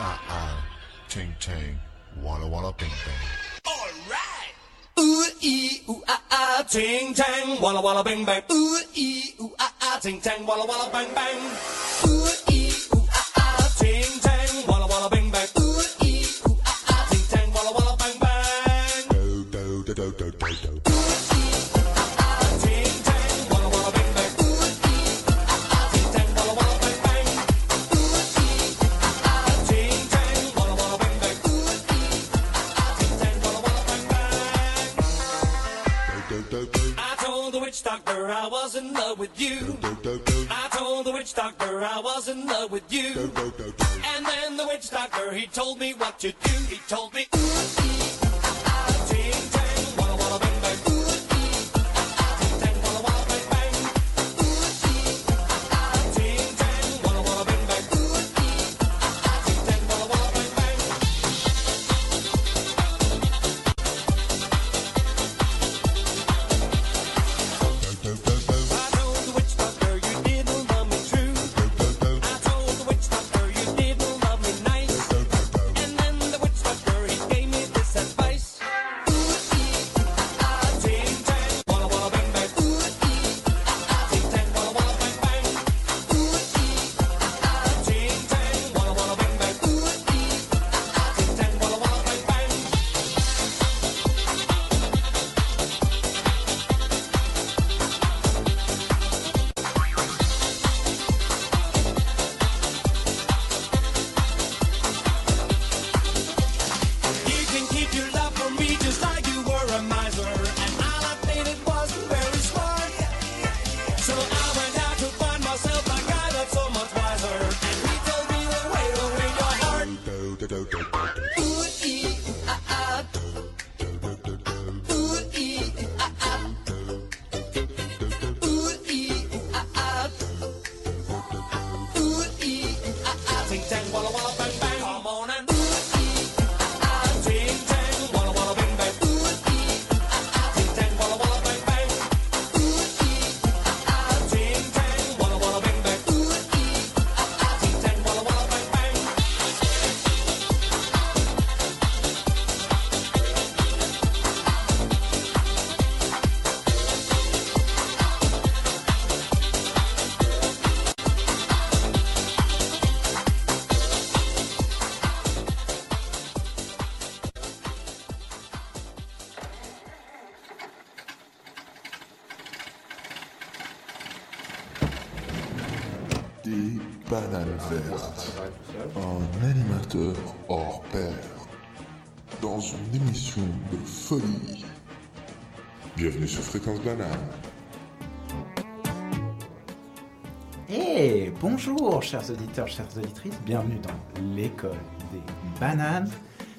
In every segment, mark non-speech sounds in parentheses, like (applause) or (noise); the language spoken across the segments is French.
ah ah, ting ting, walla walla bing bang. Alright! Ooh ee ooh ah ah, ting tang, walla walla bing bang. Ooh ee ooh ah ah, ting tang, walla walla bang bang. Ooh I was in love with you. I told the witch doctor I was in love with you. And then the witch doctor, he told me what to do. He told me, ooh, ee, Un animateur hors pair. Dans une émission de folie. Bienvenue sur Fréquence Banane. Et bonjour chers auditeurs, chères auditrices, bienvenue dans l'école des bananes,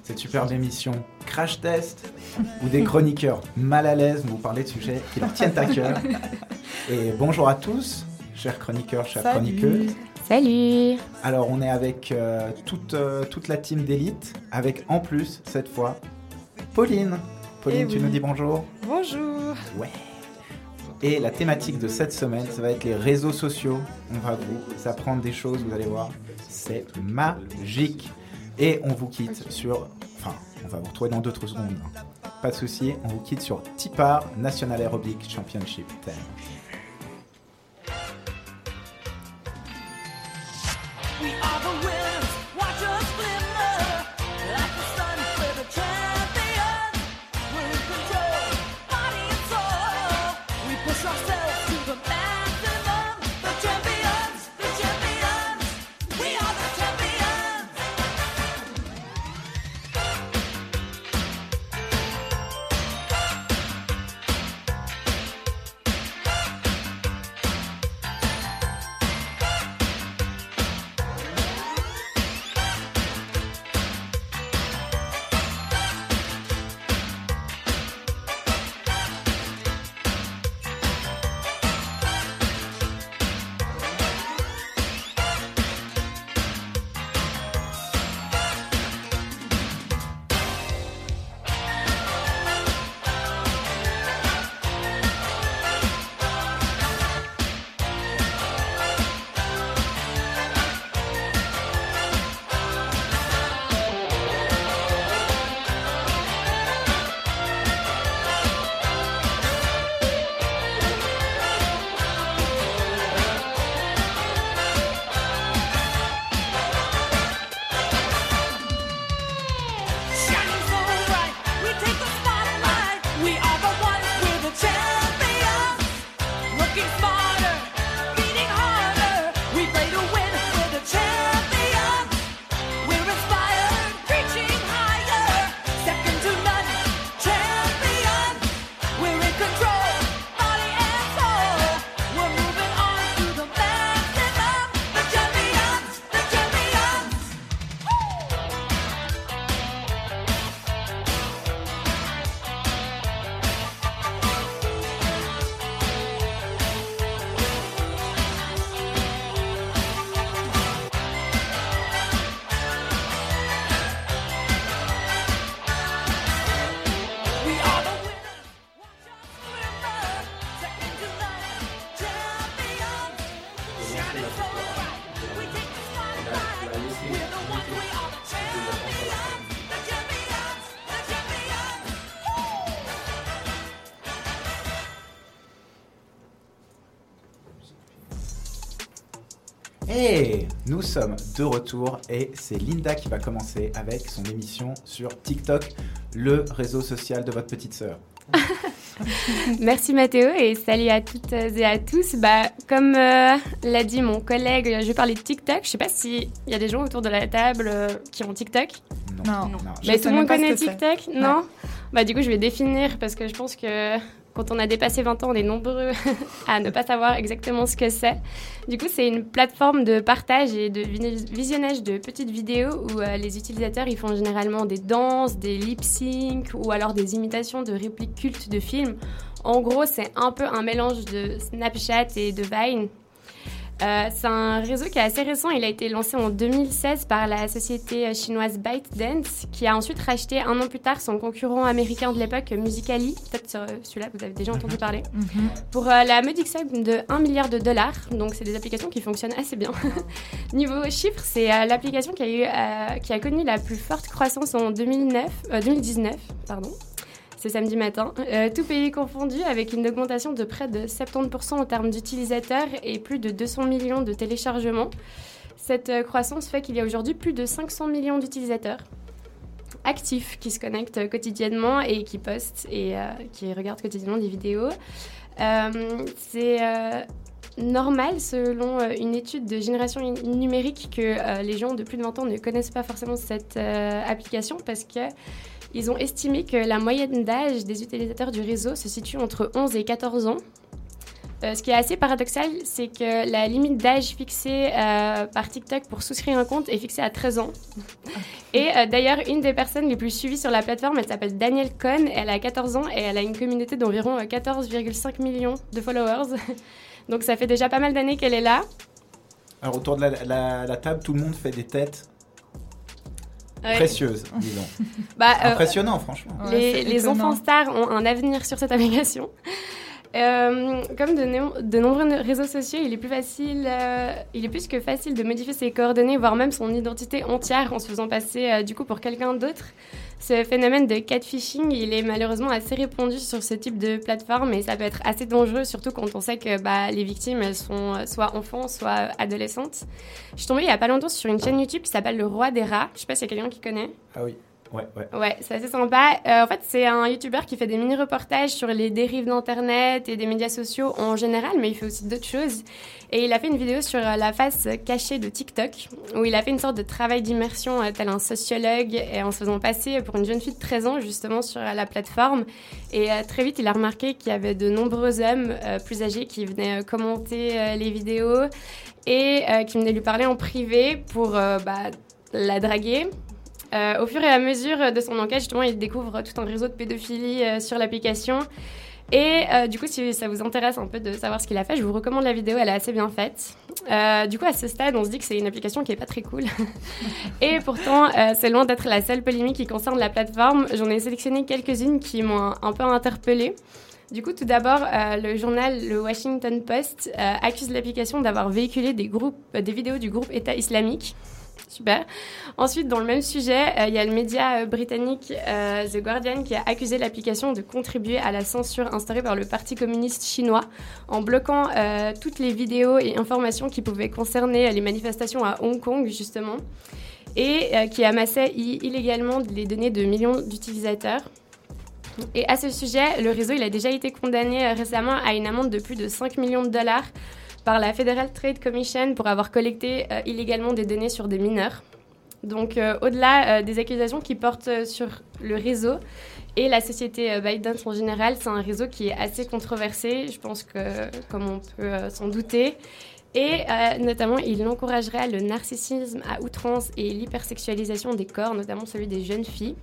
cette superbe émission Crash Test où des chroniqueurs mal à l'aise vont vous parler de sujets qui leur tiennent à cœur. Et bonjour à tous, chers chroniqueurs, chères chroniqueuses. Salut Alors on est avec euh, toute, euh, toute la team d'élite, avec en plus cette fois Pauline. Pauline, Eh tu oui. nous dis bonjour Bonjour Ouais. Et la thématique de cette semaine, ça va être les réseaux sociaux. On va vous apprendre des choses, vous allez voir. C'est magique. Et on vous quitte sur... Enfin, on va vous retrouver dans d'autres secondes. Pas de souci, on vous quitte sur Tipar National Aerobic Championship We are the winners. Watch us glimmer sommes de retour et c'est Linda qui va commencer avec son émission sur TikTok, le réseau social de votre petite sœur. (laughs) Merci Mathéo et salut à toutes et à tous. Bah, comme euh, l'a dit mon collègue, je vais parler de TikTok. Je sais pas s'il y a des gens autour de la table euh, qui ont TikTok. Non. Je Mais sais tout le monde connaît. TikTok? Non? Bah du coup je vais définir parce que je pense que quand on a dépassé 20 ans, on est nombreux (laughs) à ne pas savoir exactement ce que c'est. Du coup, c'est une plateforme de partage et de vi- visionnage de petites vidéos où euh, les utilisateurs ils font généralement des danses, des lip sync ou alors des imitations de répliques cultes de films. En gros, c'est un peu un mélange de Snapchat et de Vine. Euh, c'est un réseau qui est assez récent. Il a été lancé en 2016 par la société euh, chinoise ByteDance, qui a ensuite racheté un an plus tard son concurrent américain de l'époque, Musically. Peut-être euh, celui-là, vous avez déjà entendu parler. Mhm. Pour euh, la modique somme de 1 milliard de dollars. Donc, c'est des applications qui fonctionnent assez bien. (laughs) Niveau chiffres, c'est euh, l'application qui, a eu, euh, qui a connu la plus forte croissance en 2009, euh, 2019. Pardon. C'est samedi matin. Euh, tout pays confondu, avec une augmentation de près de 70% en termes d'utilisateurs et plus de 200 millions de téléchargements. Cette euh, croissance fait qu'il y a aujourd'hui plus de 500 millions d'utilisateurs actifs qui se connectent quotidiennement et qui postent et euh, qui regardent quotidiennement des vidéos. Euh, c'est euh, normal, selon euh, une étude de génération numérique, que euh, les gens de plus de 20 ans ne connaissent pas forcément cette euh, application parce que ils ont estimé que la moyenne d'âge des utilisateurs du réseau se situe entre 11 et 14 ans. Euh, ce qui est assez paradoxal, c'est que la limite d'âge fixée euh, par TikTok pour souscrire un compte est fixée à 13 ans. (laughs) Et euh, d'ailleurs, une des personnes les plus suivies sur la plateforme, elle s'appelle Danielle Cohn, elle a 14 ans et elle a une communauté d'environ euh, 14,5 millions de followers. (laughs) Donc ça fait déjà pas mal d'années qu'elle est là. Alors autour de la, la- la table, tout le monde fait des têtes Ouais. précieuses, (laughs) disons. Bah, euh, Impressionnant, franchement. Les, les enfants stars ont un avenir sur cette application. Euh, comme de, nombreux réseaux sociaux, il est plus facile, euh, il est plus que facile de modifier ses coordonnées, voire même son identité entière en se faisant passer euh, du coup pour quelqu'un d'autre. Ce phénomène de catfishing, il est malheureusement assez répandu sur ce type de plateforme et ça peut être assez dangereux, surtout quand on sait que bah, les victimes sont soit enfants, soit adolescentes. Je suis tombée il y a pas longtemps sur une chaîne YouTube qui s'appelle Le Roi des Rats. Je sais pas s'il y a quelqu'un qui connaît. Ah oui, ouais, c'est assez sympa. Euh, en fait, c'est un YouTuber qui fait des mini-reportages sur les dérives d'Internet et des médias sociaux en général, mais il fait aussi d'autres choses. Et il a fait une vidéo sur euh, la face cachée de TikTok, où il a fait une sorte de travail d'immersion euh, tel un sociologue, en se faisant passer pour une jeune fille de 13 ans, justement, sur euh, la plateforme. Et très vite, il a remarqué qu'il y avait de nombreux hommes plus âgés qui venaient commenter les vidéos et qui venaient lui parler en privé pour bah, la draguer. Euh, au fur et à mesure de son enquête, justement, il découvre tout un réseau de pédophilie euh, sur l'application. Et euh, du coup, si ça vous intéresse un peu de savoir ce qu'il a fait, je vous recommande la vidéo, elle est assez bien faite. Du coup, à ce stade, on se dit que c'est une application qui est pas très cool. (laughs) et pourtant, c'est loin d'être la seule polémique qui concerne la plateforme. J'en ai sélectionné quelques-unes qui m'ont un, peu interpellée. Du coup, tout d'abord, le journal Le Washington Post accuse l'application d'avoir véhiculé des vidéos du groupe État islamique. Super. Ensuite, dans le même sujet, euh, il y a le média euh, britannique euh, The Guardian qui a accusé l'application de contribuer à la censure instaurée par le Parti communiste chinois en bloquant toutes les vidéos et informations qui pouvaient concerner les manifestations à Hong Kong, justement, et qui amassait illégalement les données de millions d'utilisateurs. Et à ce sujet, le réseau il a déjà été condamné récemment à une amende de plus de 5 millions de dollars par la Federal Trade Commission pour avoir collecté euh, illégalement des données sur des mineurs. Donc, euh, au-delà euh, des accusations qui portent sur le réseau et la société ByteDance en général, c'est un réseau qui est assez controversé, je pense que, comme on peut s'en douter. Et notamment, il encouragerait le narcissisme à outrance et l'hypersexualisation des corps, notamment celui des jeunes filles.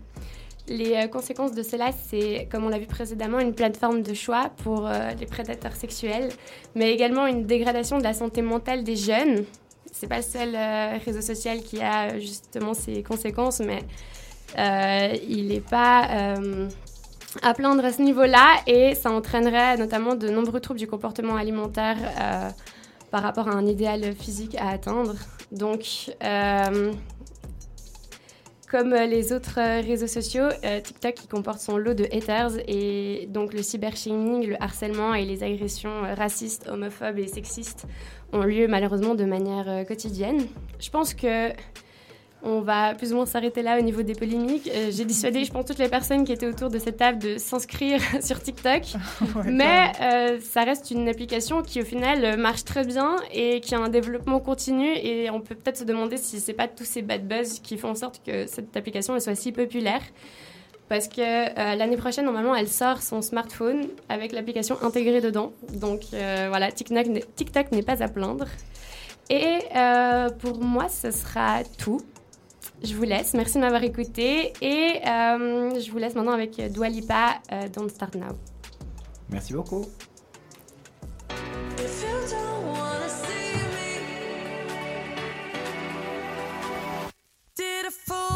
Les euh, conséquences de cela, c'est, comme on l'a vu précédemment, une plateforme de choix pour euh, les prédateurs sexuels, mais également une dégradation de la santé mentale des jeunes. C'est pas le seul euh, réseau social qui a justement ces conséquences, mais il n'est pas à plaindre à ce niveau-là et ça entraînerait notamment de nombreux troubles du comportement alimentaire par rapport à un idéal physique à atteindre. Donc, Comme euh, les autres euh, réseaux sociaux, euh, TikTok qui comporte son lot de haters et donc le cybershaming, le harcèlement et les agressions racistes, homophobes et sexistes ont lieu malheureusement de manière quotidienne. Je pense que on va plus ou moins s'arrêter là au niveau des polémiques. Euh, J'ai dissuadé, je pense, toutes les personnes qui étaient autour de cette table de s'inscrire (laughs) sur TikTok. (laughs) Mais euh, ça reste une application qui, au final, euh, marche très bien et qui a un développement continu. Et on peut peut-être se demander si c'est pas tous ces bad buzz qui font en sorte que cette application elle soit si populaire. Parce que euh, l'année prochaine, normalement, elle sort son smartphone avec l'application intégrée dedans. Donc euh, voilà, TikTok n'est- TikTok n'est pas à plaindre. Et euh, pour moi, ce sera tout. Je vous laisse. Merci de m'avoir écouté. Et euh, je vous laisse maintenant avec Dua Lipa, euh, Don't Start Now. Merci beaucoup. Did a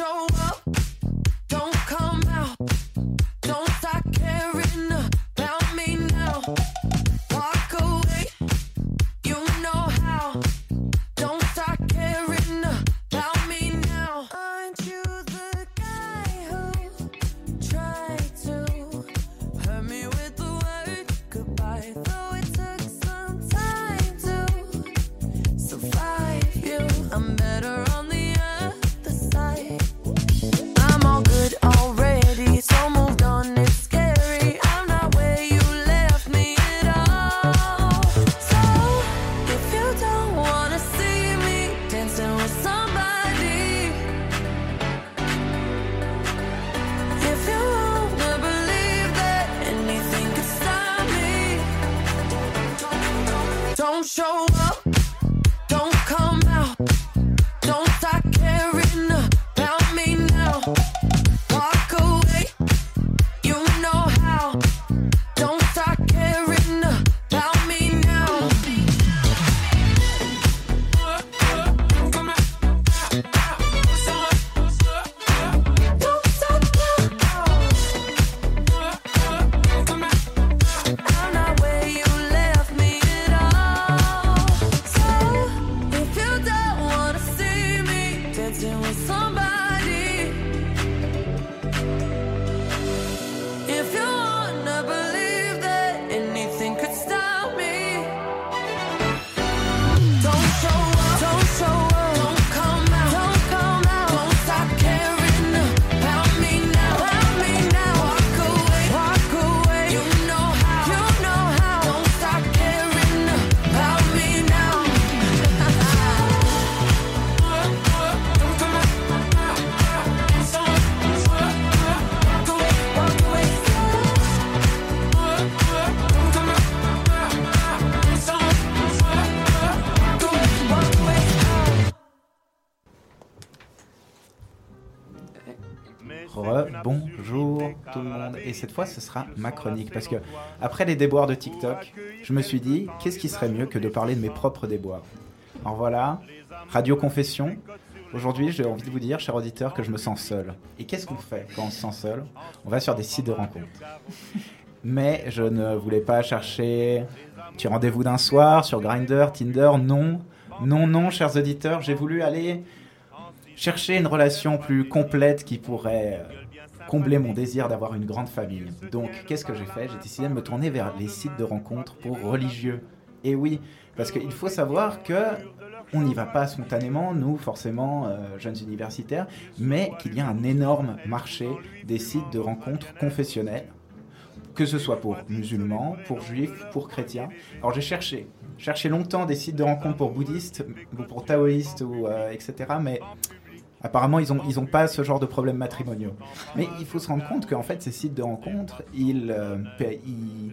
show up, ce sera ma chronique. Parce que, après les déboires de TikTok, je me suis dit, qu'est-ce qui serait mieux que de parler de mes propres déboires? Alors voilà, Radio Confession. Aujourd'hui, j'ai envie de vous dire, cher auditeur, que je me sens seul. Et qu'est-ce qu'on fait quand on se sent seul? On va sur des sites de rencontres. Mais je ne voulais pas chercher petit rendez-vous d'un soir sur Grindr, Tinder. Non, non, non, chers auditeurs, j'ai voulu aller chercher une relation plus complète qui pourrait combler mon désir d'avoir une grande famille. Donc, qu'est-ce que j'ai fait? J'ai décidé de me tourner vers les sites de rencontres pour religieux. Et oui, parce qu'il faut savoir que on n'y va pas spontanément, nous, forcément, euh, jeunes universitaires, mais qu'il y a un énorme marché des sites de rencontres confessionnels, que ce soit pour musulmans, pour juifs, pour chrétiens. Alors j'ai cherché, cherché longtemps des sites de rencontres pour bouddhistes, ou pour taoïstes, euh, etc., mais Apparemment, ils n'ont ils pas ce genre de problèmes matrimoniaux. Mais il faut se rendre compte qu'en fait, ces sites de rencontres, ils, euh, ils,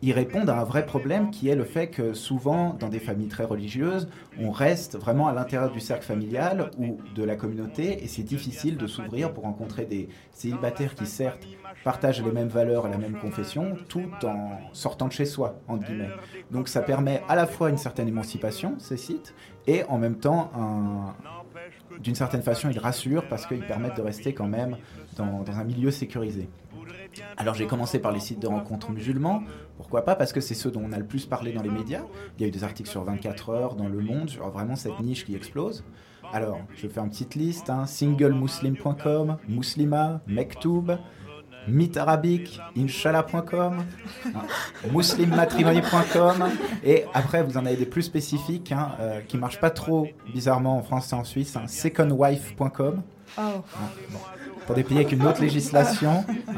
ils répondent à un vrai problème qui est le fait que souvent, dans des familles très religieuses, on reste vraiment à l'intérieur du cercle familial ou de la communauté et c'est difficile de s'ouvrir pour rencontrer des célibataires qui, certes, partagent les mêmes valeurs et la même confession tout en sortant de chez soi. Donc ça permet à la fois une certaine émancipation, ces sites, et en même temps, un- d'une certaine façon, ils rassurent parce qu'ils permettent de rester quand même dans, un milieu sécurisé. Alors j'ai commencé par les sites de rencontres musulmans. Pourquoi pas? Parce que c'est ceux dont on a le plus parlé dans les médias. Il y a eu des articles sur 24 heures dans Le Monde sur vraiment cette niche qui explose. Alors, je fais une petite liste. Hein. Singlemuslim.com, Muslima, Mektoub, Mythe arabique, Inch'Allah.com, hein, muslimmatrimony.com, et après vous en avez des plus spécifiques hein, euh, qui marchent pas trop bizarrement en France et en Suisse, hein, secondwife.com, Oh. pour des pays avec une autre législation, hein,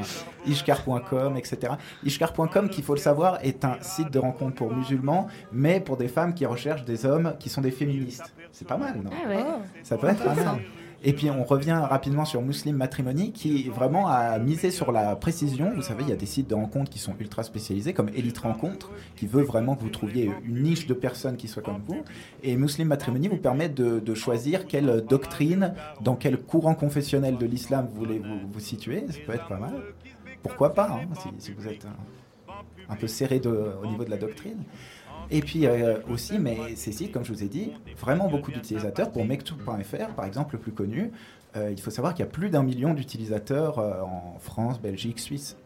ishkar.com, etc. Ishkar.com, qu'il faut le savoir, est un site de rencontre pour musulmans, mais pour des femmes qui recherchent des hommes qui sont des féministes. C'est pas mal, non? Ah ouais. Ça peut être pas mal. Et puis on revient rapidement sur Muslim Matrimony qui vraiment a misé sur la précision. Vous savez, il y a des sites de rencontres qui sont ultra spécialisés comme Elite Rencontre qui veut vraiment que vous trouviez une niche de personnes qui soient comme vous. Et Muslim Matrimony vous permet de, choisir quelle doctrine, dans quel courant confessionnel de l'islam vous voulez vous, vous situer. Ça peut être pas mal. Pourquoi pas, hein, si, vous êtes un, peu serré au niveau de la doctrine. Et puis euh, aussi, mais ces sites, comme je vous ai dit, vraiment beaucoup d'utilisateurs. Pour Mektoub.fr, par exemple, le plus connu, euh, il faut savoir qu'il y a plus d'un million d'utilisateurs euh, en France, Belgique, Suisse.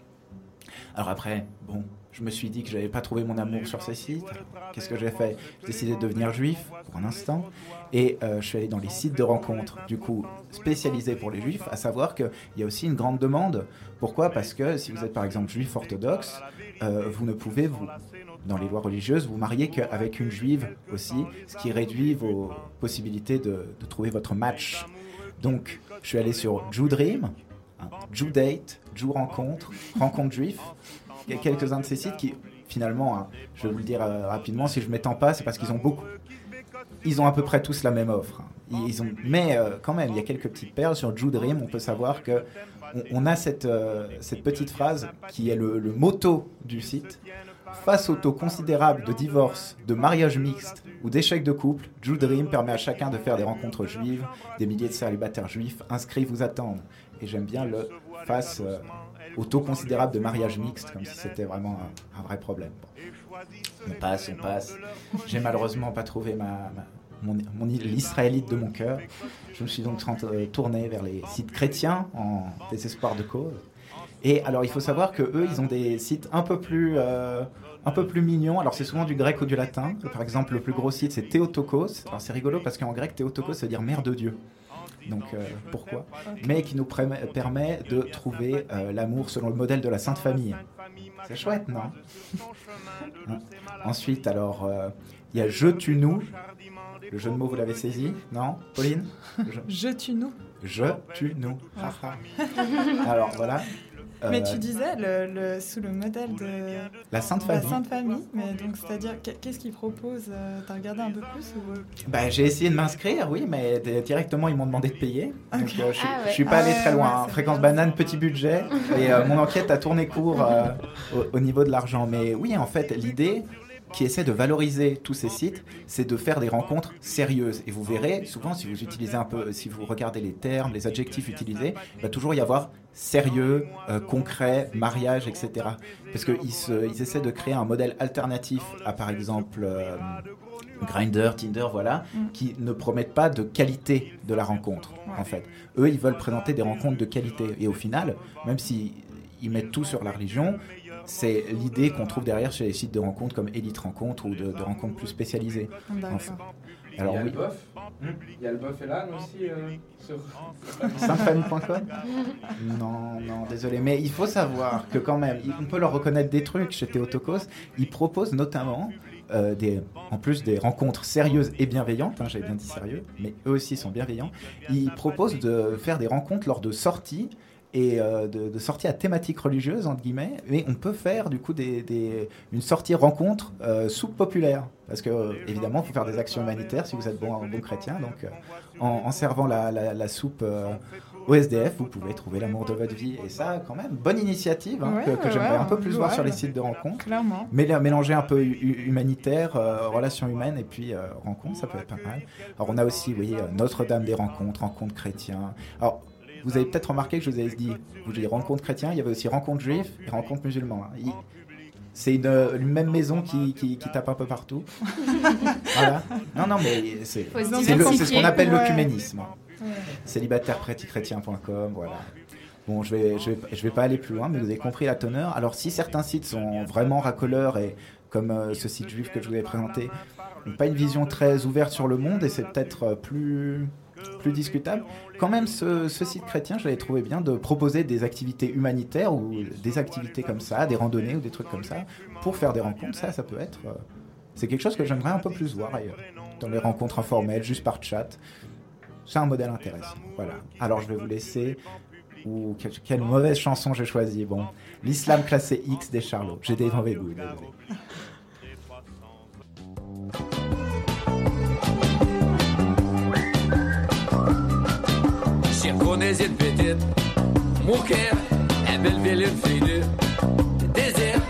Alors après, bon, je me suis dit que j'avais pas trouvé mon amour sur ces sites. Qu'est-ce que j'ai fait? J'ai décidé de devenir juif pour un instant. Et je suis allé dans les sites de rencontres, du coup, spécialisés pour les juifs, à savoir qu'il y a aussi une grande demande. Pourquoi? Parce que si vous êtes par exemple juif orthodoxe, vous ne pouvez, vous, dans les lois religieuses, vous marier qu'avec une juive aussi, ce qui réduit vos possibilités de, trouver votre match. Donc, je suis allé sur Dream, Jew Date, Jew Rencontre, Rencontre Juif. Il y a quelques-uns de ces sites qui, finalement, hein, je vais vous le dire euh, rapidement, si je m'étends pas, c'est parce qu'ils ont beaucoup. Ils ont à peu près tous la même offre. hein. Ils ont, mais euh, quand même, il y a quelques petites perles. Sur Jew Dream, on peut savoir que on, on a cette, euh, cette petite phrase qui est le, le motto du site. Face au taux considérable de divorce, de mariage mixte ou d'échec de couple, Jew Dream permet à chacun de faire des rencontres juives. Des milliers de célibataires juifs inscrits vous attendent. Et j'aime bien le face euh, au taux considérable de mariage mixte, comme si c'était vraiment un, vrai problème. On passe, on passe. J'ai malheureusement pas trouvé ma, mon, mon- l'israélite de mon cœur. Je me suis donc euh, tourné vers les sites chrétiens en désespoir de cause. Et alors, il faut savoir que eux, ils ont des sites un peu plus, euh, un peu plus mignons. Alors, c'est souvent du grec ou du latin. Par exemple, le plus gros site, c'est Théotokos. Alors, c'est rigolo parce qu'en grec, Théotokos, ça veut dire mère de Dieu. Donc, euh, pourquoi? Mais qui nous permet de trouver euh, l'amour selon le modèle de la Sainte Famille. C'est chouette, non? Ensuite, alors, euh, il y a Je tu nous. Le jeu de mots, vous l'avez saisi Non? Pauline? Je, Je tue nous. je tu nous. (laughs) Alors, voilà. Mais Euh, tu disais le, le- sous le modèle de La Sainte la Famille. Sainte Famille, mais donc c'est-à-dire qu'est- qu'est-ce qu'ils proposent euh, T'as regardé un peu plus ou... Bah, j'ai essayé de m'inscrire, oui, mais directement ils m'ont demandé de payer. Donc euh, je, suis- Ah ouais. je suis pas Ah allé ouais, très loin. ouais, hein. Fréquence bien. banane, petit budget. Et euh, mon enquête a tourné court euh, au, au niveau de l'argent. Mais oui, en fait, l'idée qui essaie de valoriser tous ces sites, c'est de faire des rencontres sérieuses. Et vous verrez, souvent, si vous utilisez un peu, si vous regardez les termes, les adjectifs utilisés, il va toujours y avoir sérieux, euh, concret, mariage, etc. Parce qu'ils ils essaient de créer un modèle alternatif à, par exemple, euh, Grinder, Tinder, voilà, Mm. qui ne promettent pas de qualité de la rencontre, en fait. Eux, ils veulent présenter des rencontres de qualité. Et au final, même si ils mettent tout sur la religion, c'est l'idée qu'on trouve derrière chez les sites de rencontres comme Elite Rencontres ou de, de rencontres plus spécialisées. Enfin, Il y Alors a oui, le bœuf. Il y a le bœuf et l'âne aussi euh, sur. (laughs) Non, non, désolé. Mais il faut savoir que quand même, on peut leur reconnaître des trucs chez Théotokos. Ils proposent notamment, euh, des, en plus des rencontres sérieuses et bienveillantes, hein, j'avais bien dit sérieux, mais eux aussi sont bienveillants. Ils proposent de faire des rencontres lors de sorties et euh, de, de sorties à thématique religieuse, entre guillemets. Mais on peut faire du coup des, des- une sortie rencontre euh, soupe populaire. Parce que, euh, évidemment, il faut faire des actions humanitaires si vous êtes bon, bon chrétien. Donc, en, en servant la, la- la soupe au SDF, vous pouvez trouver l'amour de votre vie. Et ça, quand même, bonne initiative hein, Ouais, que, que ouais, j'aimerais un peu plus voir sur les sites de rencontres. Clairement. Mais là, mélanger un peu hu- hu- humanitaire, relations humaines et puis rencontres, ça peut être pas mal. Alors on a aussi, vous voyez, Notre-Dame des rencontres, rencontres chrétiens. Alors vous avez peut-être remarqué que je vous ai dit, vous rencontres chrétiens, il y avait aussi rencontres juifs et hein. Il- C'est une, une même maison qui, qui, qui tape un peu partout. (laughs) voilà. Non, non, mais c'est ce qu'on appelle Ouais. l'œcuménisme. Ouais. Voilà. Bon, je vais, je vais, je vais pas aller plus loin, mais vous avez compris la teneur. Alors, si certains sites sont vraiment racoleurs et comme euh, ce site juif que je vous ai présenté, n'ont pas une vision très ouverte sur le monde et c'est peut-être euh, plus, plus discutable, quand même, ce, site chrétien, je l'avais trouvé bien de proposer des activités humanitaires ou des activités comme ça, des randonnées ou des trucs comme ça, pour faire des rencontres. Ça, ça peut être. euh, c'est quelque chose que j'aimerais un peu plus voir ailleurs, dans les rencontres informelles, juste par chat. C'est un modèle intéressant. Voilà. Alors je vais vous laisser. Ou quelle, mauvaise chanson j'ai choisi. Bon, l'islam classé X des Charlots. J'ai des mauvais goûts. désolé. Micronésie de petite. Moukère, à Belleville, une fille de désert.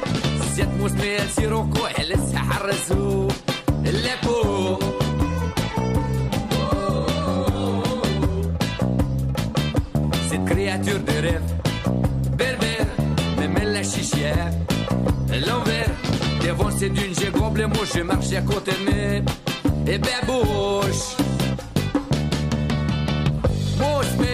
Cette mousse, mais elle s'y recoue, elle laisse harrasou. La peau. Cette créature de rêve, berbère, même elle la chichière. L'envers, devant c'est d'une, j'ai gobelé mouche, je marche à côté, mais. Et ben bouche. Mais.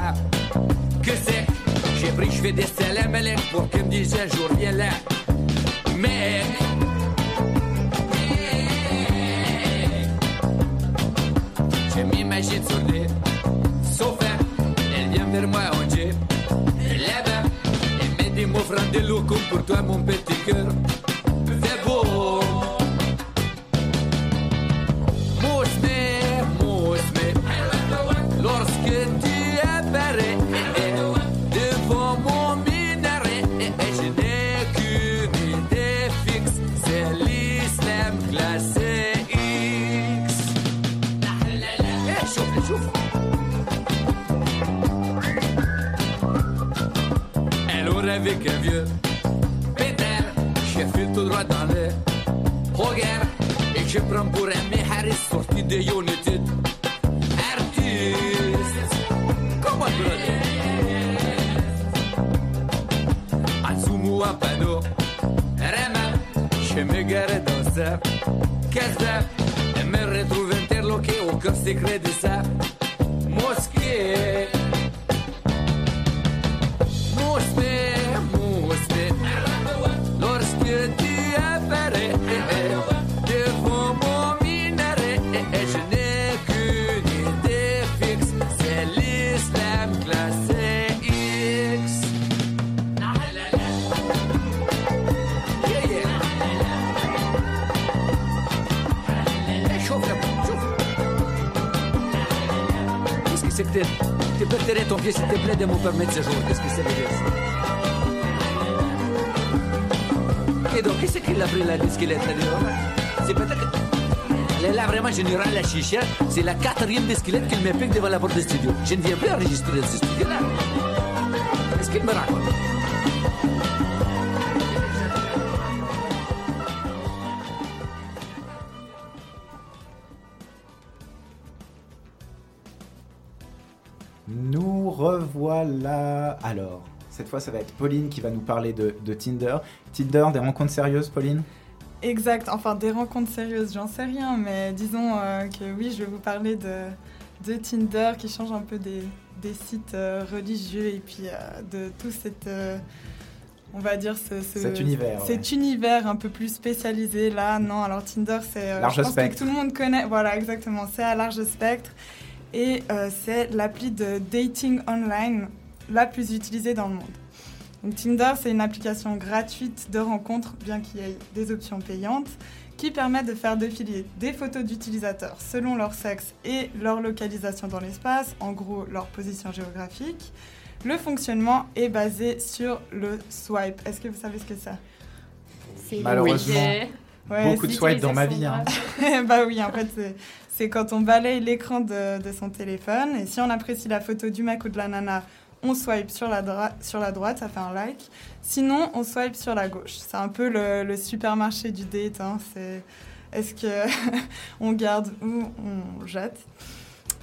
je fais des salam alek pour qu'ils me disent un jour viens là. Mec, je m'imagine sur les sofas. Elle vient vers moi en jeep. Là-bas, elle met des mots francs de loukoum pour toi, mon petit cœur. Et je prends pour un Miharis sorti de United. Artiste, comment brother? Azumu un panneau, Rama, je me gare dans ça. Kaza, et me retrouve interloqué au pied s'il te plaît de me permettre ce jour Qu'est-ce que ça veut dire Et donc, qu'est-ce qu'il a pris là, là dehors C'est peut-être. Là vraiment général la chicha. C'est la quatrième des squelettes qu'il me pique devant la porte du studio. Je ne viens plus enregistrer dans ce studio-là. Qu'est-ce qu'il me raconte cette fois, ça va être Pauline qui va nous parler de, de Tinder. Tinder, des rencontres sérieuses, Pauline? Exact, enfin des rencontres sérieuses, j'en sais rien, mais disons euh, que oui, je vais vous parler de, de Tinder qui change un peu des, des sites euh, religieux et puis euh, de tout cette, on va dire, ce, ce- Cet univers, Cet univers un peu plus spécialisé. Là, non, alors Tinder, c'est. Large je pense spectre. Que tout le monde connaît, voilà, exactement, c'est à large spectre. Et c'est l'appli de dating online la plus utilisée dans le monde. Donc Tinder, c'est une application gratuite de rencontre, bien qu'il y ait des options payantes, qui permet de faire défiler des photos d'utilisateurs selon leur sexe et leur localisation dans l'espace, en gros leur position géographique. Le fonctionnement est basé sur le swipe. Est-ce que vous savez ce que c'est? C'est Malheureusement. oui, Ouais, Beaucoup de swipe dans ma vie. hein. (laughs) bah oui, en fait, c'est- c'est quand on balaye l'écran de, de son téléphone. Et si on apprécie la photo du mec ou de la nana, on swipe sur la, sur la droite, ça fait un like. Sinon, on swipe sur la gauche. C'est un peu le, le supermarché du date. hein. C'est est-ce que (laughs) on garde ou on jette?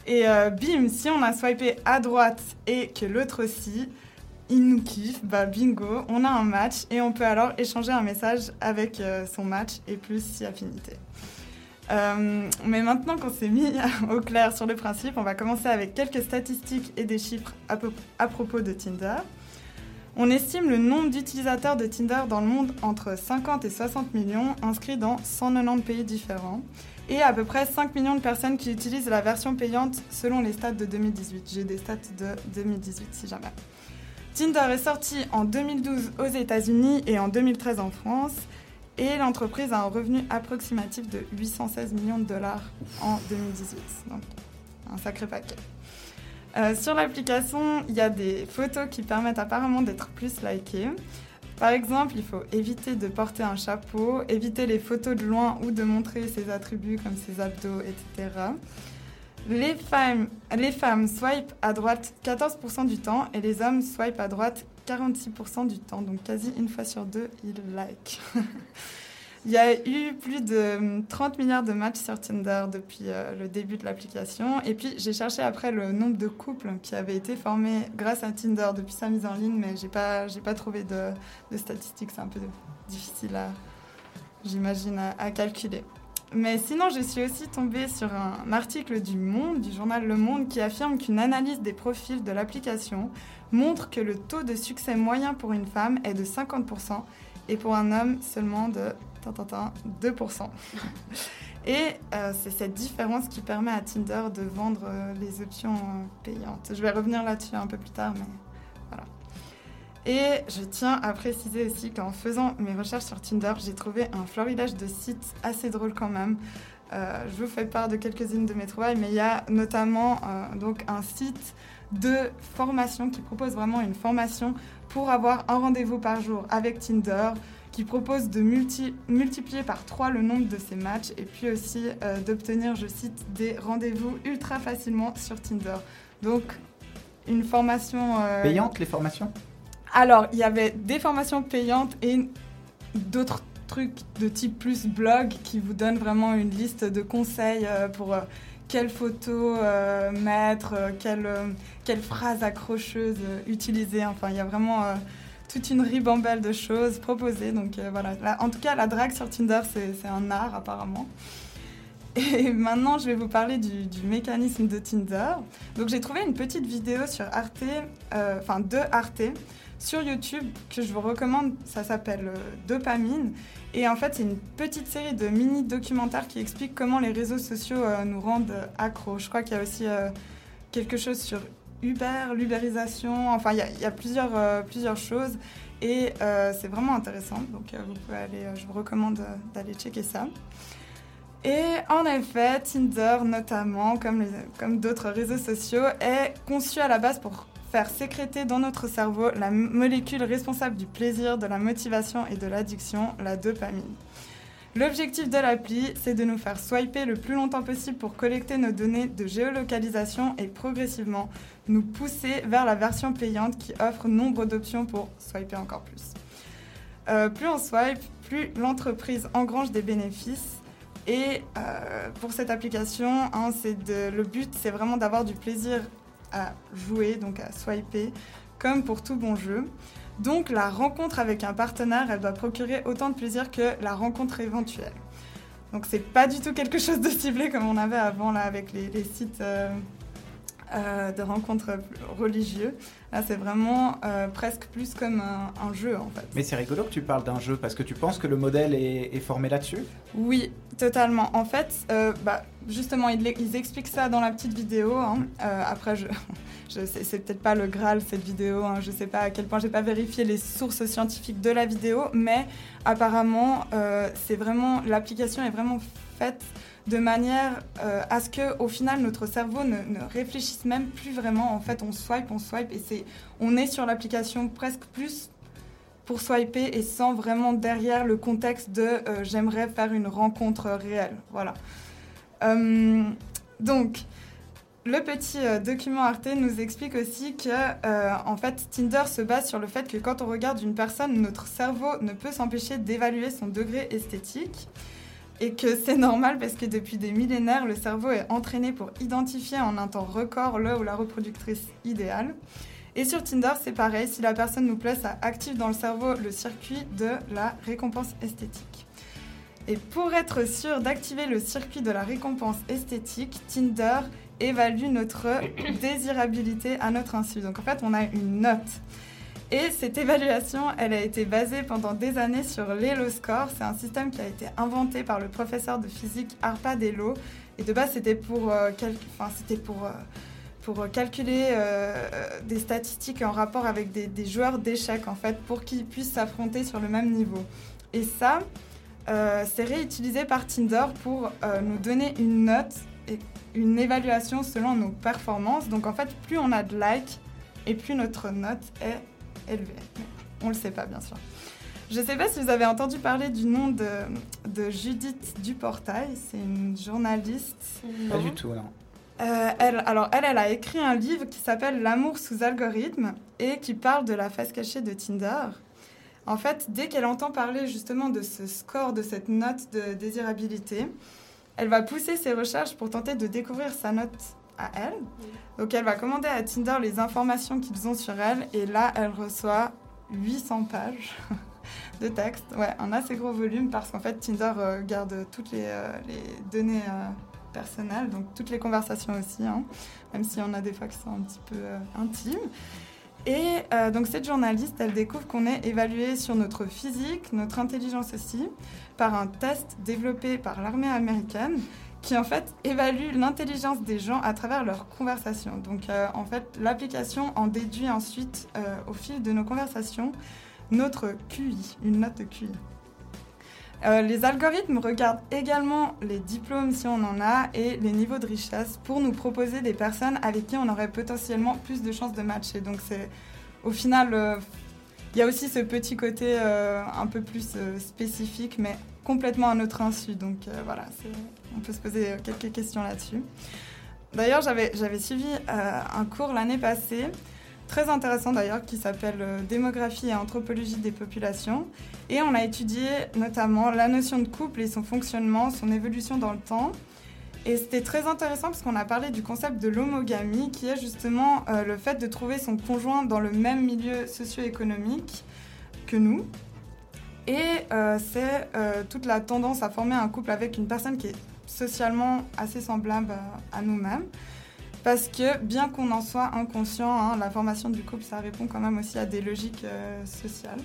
Et euh, bim, si on a swipé à droite et que l'autre aussi, il nous kiffe, bah bingo, on a un match et on peut alors échanger un message avec euh, son match et plus si affinité. Euh, mais maintenant qu'on s'est mis (laughs) au clair sur le principe, on va commencer avec quelques statistiques et des chiffres à, à propos de Tinder. On estime le nombre d'utilisateurs de Tinder dans le monde entre 50 et 60 millions, inscrits dans 190 pays différents, et à peu près 5 millions de personnes qui utilisent la version payante selon les stats de 2018. J'ai des stats de 2018 si jamais. Tinder est sorti en 2012 aux États-Unis et en 2013 en France. Et l'entreprise a un revenu approximatif de 816 millions de dollars en 2018. Donc, un sacré paquet. Euh, sur l'application, il y a des photos qui permettent apparemment d'être plus likées. Par exemple, il faut éviter de porter un chapeau, éviter les photos de loin ou de montrer ses attributs comme ses abdos, etc. Les femmes, les femmes swipent à droite 14% du temps et les hommes swipent à droite 46% du temps. Donc quasi une fois sur deux, ils like. (laughs) Il y a eu plus de 30 milliards de matchs sur Tinder depuis euh, le début de l'application. Et puis j'ai cherché après le nombre de couples qui avaient été formés grâce à Tinder depuis sa mise en ligne, mais j'ai pas, j'ai pas trouvé de, statistiques. C'est un peu difficile j'imagine, à calculer. Mais sinon, je suis aussi tombée sur un article du Monde, du journal Le Monde, qui affirme qu'une analyse des profils de l'application montre que le taux de succès moyen pour une femme est de 50% et pour un homme seulement de tin, tin, tin, 2%. Et euh, c'est cette différence qui permet à Tinder de vendre euh, les options euh, payantes. Je vais revenir là-dessus un peu plus tard, mais. Et je tiens à préciser aussi qu'en faisant mes recherches sur Tinder, j'ai trouvé un florilège de sites assez drôle quand même. Euh, je vous fais part de quelques-unes de mes trouvailles, mais il y a notamment euh, donc un site de formation qui propose vraiment une formation pour avoir un rendez-vous par jour avec Tinder, qui propose de multi- multiplier par trois le nombre de ses matchs et puis aussi euh, d'obtenir, je cite, des rendez-vous ultra facilement sur Tinder. Donc, une formation... Payante les formations? Alors, il y avait des formations payantes et d'autres trucs de type plus blog qui vous donnent vraiment une liste de conseils euh, pour euh, quelles photos euh, mettre, euh, quelle, euh, quelle phrase accrocheuse euh, utiliser. Enfin, il y a vraiment toute une ribambelle de choses proposées. Donc voilà, Là, en tout cas, la drague sur Tinder, c'est un art apparemment. (laughs) Et maintenant, je vais vous parler du, du mécanisme de Tinder. Donc, j'ai trouvé une petite vidéo sur Arte, enfin de Arte, sur YouTube que je vous recommande. Ça s'appelle euh, Dopamine. Et en fait, c'est une petite série de mini-documentaires qui expliquent comment les réseaux sociaux euh, nous rendent euh, accros. Je crois qu'il y a aussi quelque chose sur Uber, l'ubérisation. Enfin, il y a, plusieurs, choses. Et c'est vraiment intéressant. Donc, vous pouvez aller, je vous recommande d'aller checker ça. Et en effet, Tinder, notamment, comme d'autres réseaux sociaux, est conçu à la base pour faire sécréter dans notre cerveau la molécule responsable du plaisir, de la motivation et de l'addiction, la dopamine. L'objectif de l'appli, c'est de nous faire swiper le plus longtemps possible pour collecter nos données de géolocalisation et progressivement nous pousser vers la version payante qui offre nombre d'options pour swiper encore plus. Euh, plus on swipe, plus l'entreprise engrange des bénéfices. Et euh, pour cette application, hein, le but, c'est vraiment d'avoir du plaisir à jouer, donc à swiper, comme pour tout bon jeu. Donc la rencontre avec un partenaire, elle doit procurer autant de plaisir que la rencontre éventuelle. Donc c'est pas du tout quelque chose de ciblé comme on avait avant là avec les, sites euh, euh, de rencontres religieux. Là, c'est vraiment euh, presque plus comme un, un jeu en fait. Mais c'est rigolo que tu parles d'un jeu parce que tu penses que le modèle est, est formé là-dessus? Oui, totalement. En fait, euh, bah, justement, ils, ils expliquent ça dans la petite vidéo. hein. Euh, après, je, (laughs) je c'est peut-être pas le Graal cette vidéo. hein. Je sais pas à quel point j'ai pas vérifié les sources scientifiques de la vidéo, mais apparemment, c'est vraiment l'application est vraiment faite de manière euh, à ce que, au final, notre cerveau ne, ne réfléchisse même plus vraiment. En fait, on swipe, on swipe, et c'est, on est sur l'application presque plus pour swiper et sans vraiment derrière le contexte de euh, j'aimerais faire une rencontre réelle. Voilà. Euh, donc, le petit euh, document Arte nous explique aussi que, en fait, Tinder se base sur le fait que quand on regarde une personne, notre cerveau ne peut s'empêcher d'évaluer son degré esthétique. Et que c'est normal parce que depuis des millénaires, le cerveau est entraîné pour identifier en un temps record le ou la reproductrice idéale. Et sur Tinder, c'est pareil, si la personne nous plaît, ça active dans le cerveau le circuit de la récompense esthétique. Et pour être sûr d'activer le circuit de la récompense esthétique, Tinder évalue notre (coughs) désirabilité à notre insu. Donc en fait, on a une note. Et cette évaluation, elle a été basée pendant des années sur l'Elo Score. C'est un système qui a été inventé par le professeur de physique Arpad Elo. Et de base, c'était pour, euh, quel- enfin, c'était pour, euh, pour euh, calculer euh, euh, des statistiques en rapport avec des, des joueurs d'échecs, en fait, pour qu'ils puissent s'affronter sur le même niveau. Et ça, euh, c'est réutilisé par Tinder pour euh, nous donner une note et une évaluation selon nos performances. Donc en fait, plus on a de likes et plus notre note est élevée. On ne le sait pas, bien sûr. Je ne sais pas si vous avez entendu parler du nom de, de Judith Duportail. C'est une journaliste. Pas du tout, non. Euh, elle, alors elle, elle a écrit un livre qui s'appelle L'amour sous algorithme et qui parle de la face cachée de Tinder. En fait, dès qu'elle entend parler justement de ce score, de cette note de désirabilité, elle va pousser ses recherches pour tenter de découvrir sa note à elle. Donc elle va commander à Tinder les informations qu'ils ont sur elle et là, elle reçoit 800 pages (laughs) de texte. Ouais, un assez gros volume parce qu'en fait, Tinder euh, garde toutes les, euh, données personnelles, donc toutes les conversations aussi, hein, même s'il y en a des fois qui sont un petit peu euh, intimes. Et euh, donc cette journaliste, elle découvre qu'on est évalué sur notre physique, notre intelligence aussi, par un test développé par l'armée américaine qui en fait évalue l'intelligence des gens à travers leurs conversations. Donc euh, en fait, l'application en déduit ensuite au fil de nos conversations notre QI, une note de QI. Euh, les algorithmes regardent également les diplômes si on en a et les niveaux de richesse pour nous proposer des personnes avec qui on aurait potentiellement plus de chances de matcher. Donc c'est au final, euh, il y a aussi ce petit côté euh, un peu plus spécifique, mais complètement à notre insu. Donc voilà, on peut se poser quelques questions là-dessus. D'ailleurs, j'avais suivi un cours l'année passée, très intéressant d'ailleurs, qui s'appelle euh, Démographie et anthropologie des populations. Et on a étudié notamment la notion de couple et son fonctionnement, son évolution dans le temps. Et c'était très intéressant parce qu'on a parlé du concept de l'homogamie, qui est justement euh, le fait de trouver son conjoint dans le même milieu socio-économique que nous. Et euh, c'est toute la tendance à former un couple avec une personne qui est socialement assez semblable à nous-mêmes. Parce que bien qu'on en soit inconscient, hein, la formation du couple, ça répond quand même aussi à des logiques euh, sociales.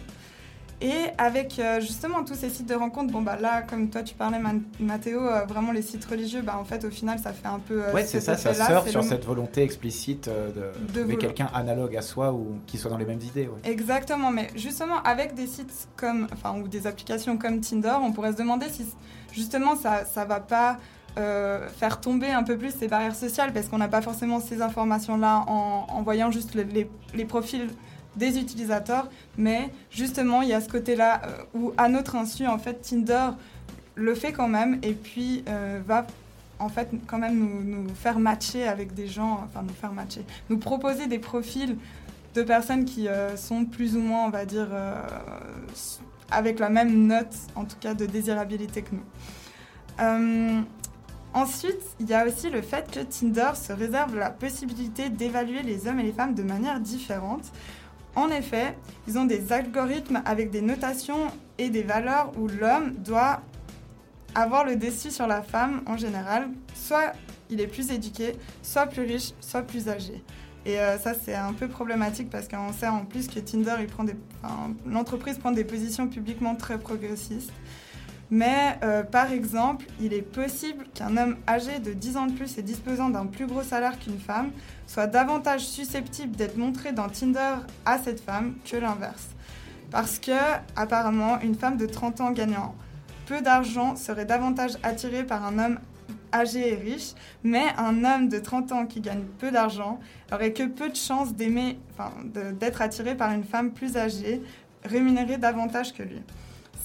Et avec euh, justement tous ces sites de rencontres, bon bah là, comme toi tu parlais, Mathéo, euh, vraiment les sites religieux, bah en fait au final ça fait un peu. Ouais, c'est ça, ça sort sur le- cette volonté explicite de, De trouver quelqu'un analogue à soi ou qui soit dans les mêmes idées. ouais. Exactement, mais justement avec des sites comme, enfin ou des applications comme Tinder, on pourrait se demander si justement ça ça va pas euh, faire tomber un peu plus ces barrières sociales parce qu'on n'a pas forcément ces informations-là en, en voyant juste le- les, profils des utilisateurs, mais justement il y a ce côté-là euh, où à notre insu en fait Tinder le fait quand même et puis euh, va en fait quand même nous, faire matcher avec des gens, enfin nous faire matcher, nous proposer des profils de personnes qui sont plus ou moins, on va dire, avec la même note, en tout cas, de désirabilité que nous. Ensuite, il y a aussi le fait que Tinder se réserve la possibilité d'évaluer les hommes et les femmes de manière différente. En effet, ils ont des algorithmes avec des notations et des valeurs où l'homme doit avoir le dessus sur la femme en général. Soit il est plus éduqué, soit plus riche, soit plus âgé. Et euh, ça, c'est un peu problématique parce qu'on sait en plus que Tinder, l'entreprise prend des positions publiquement très progressistes. Mais euh, par exemple, il est possible qu'un homme âgé de 10 ans de plus et disposant d'un plus gros salaire qu'une femme soit davantage susceptible d'être montré dans Tinder à cette femme que l'inverse. Parce que, apparemment, une femme de 30 ans gagnant peu d'argent serait davantage attirée par un homme âgé et riche, mais un homme de 30 ans qui gagne peu d'argent aurait que peu de chances d'être attiré par une femme plus âgée, rémunérée davantage que lui.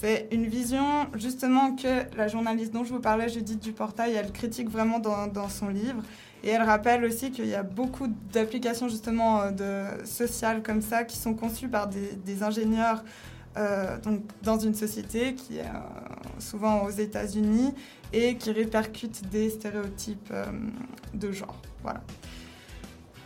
C'est une vision justement que la journaliste dont je vous parlais, Judith Duportail, elle critique vraiment dans, son livre. Et elle rappelle aussi qu'il y a beaucoup d'applications justement euh, de, sociales comme ça qui sont conçues par des, ingénieurs euh, donc, dans une société qui est euh, souvent aux États-Unis et qui répercute des stéréotypes de genre. Voilà.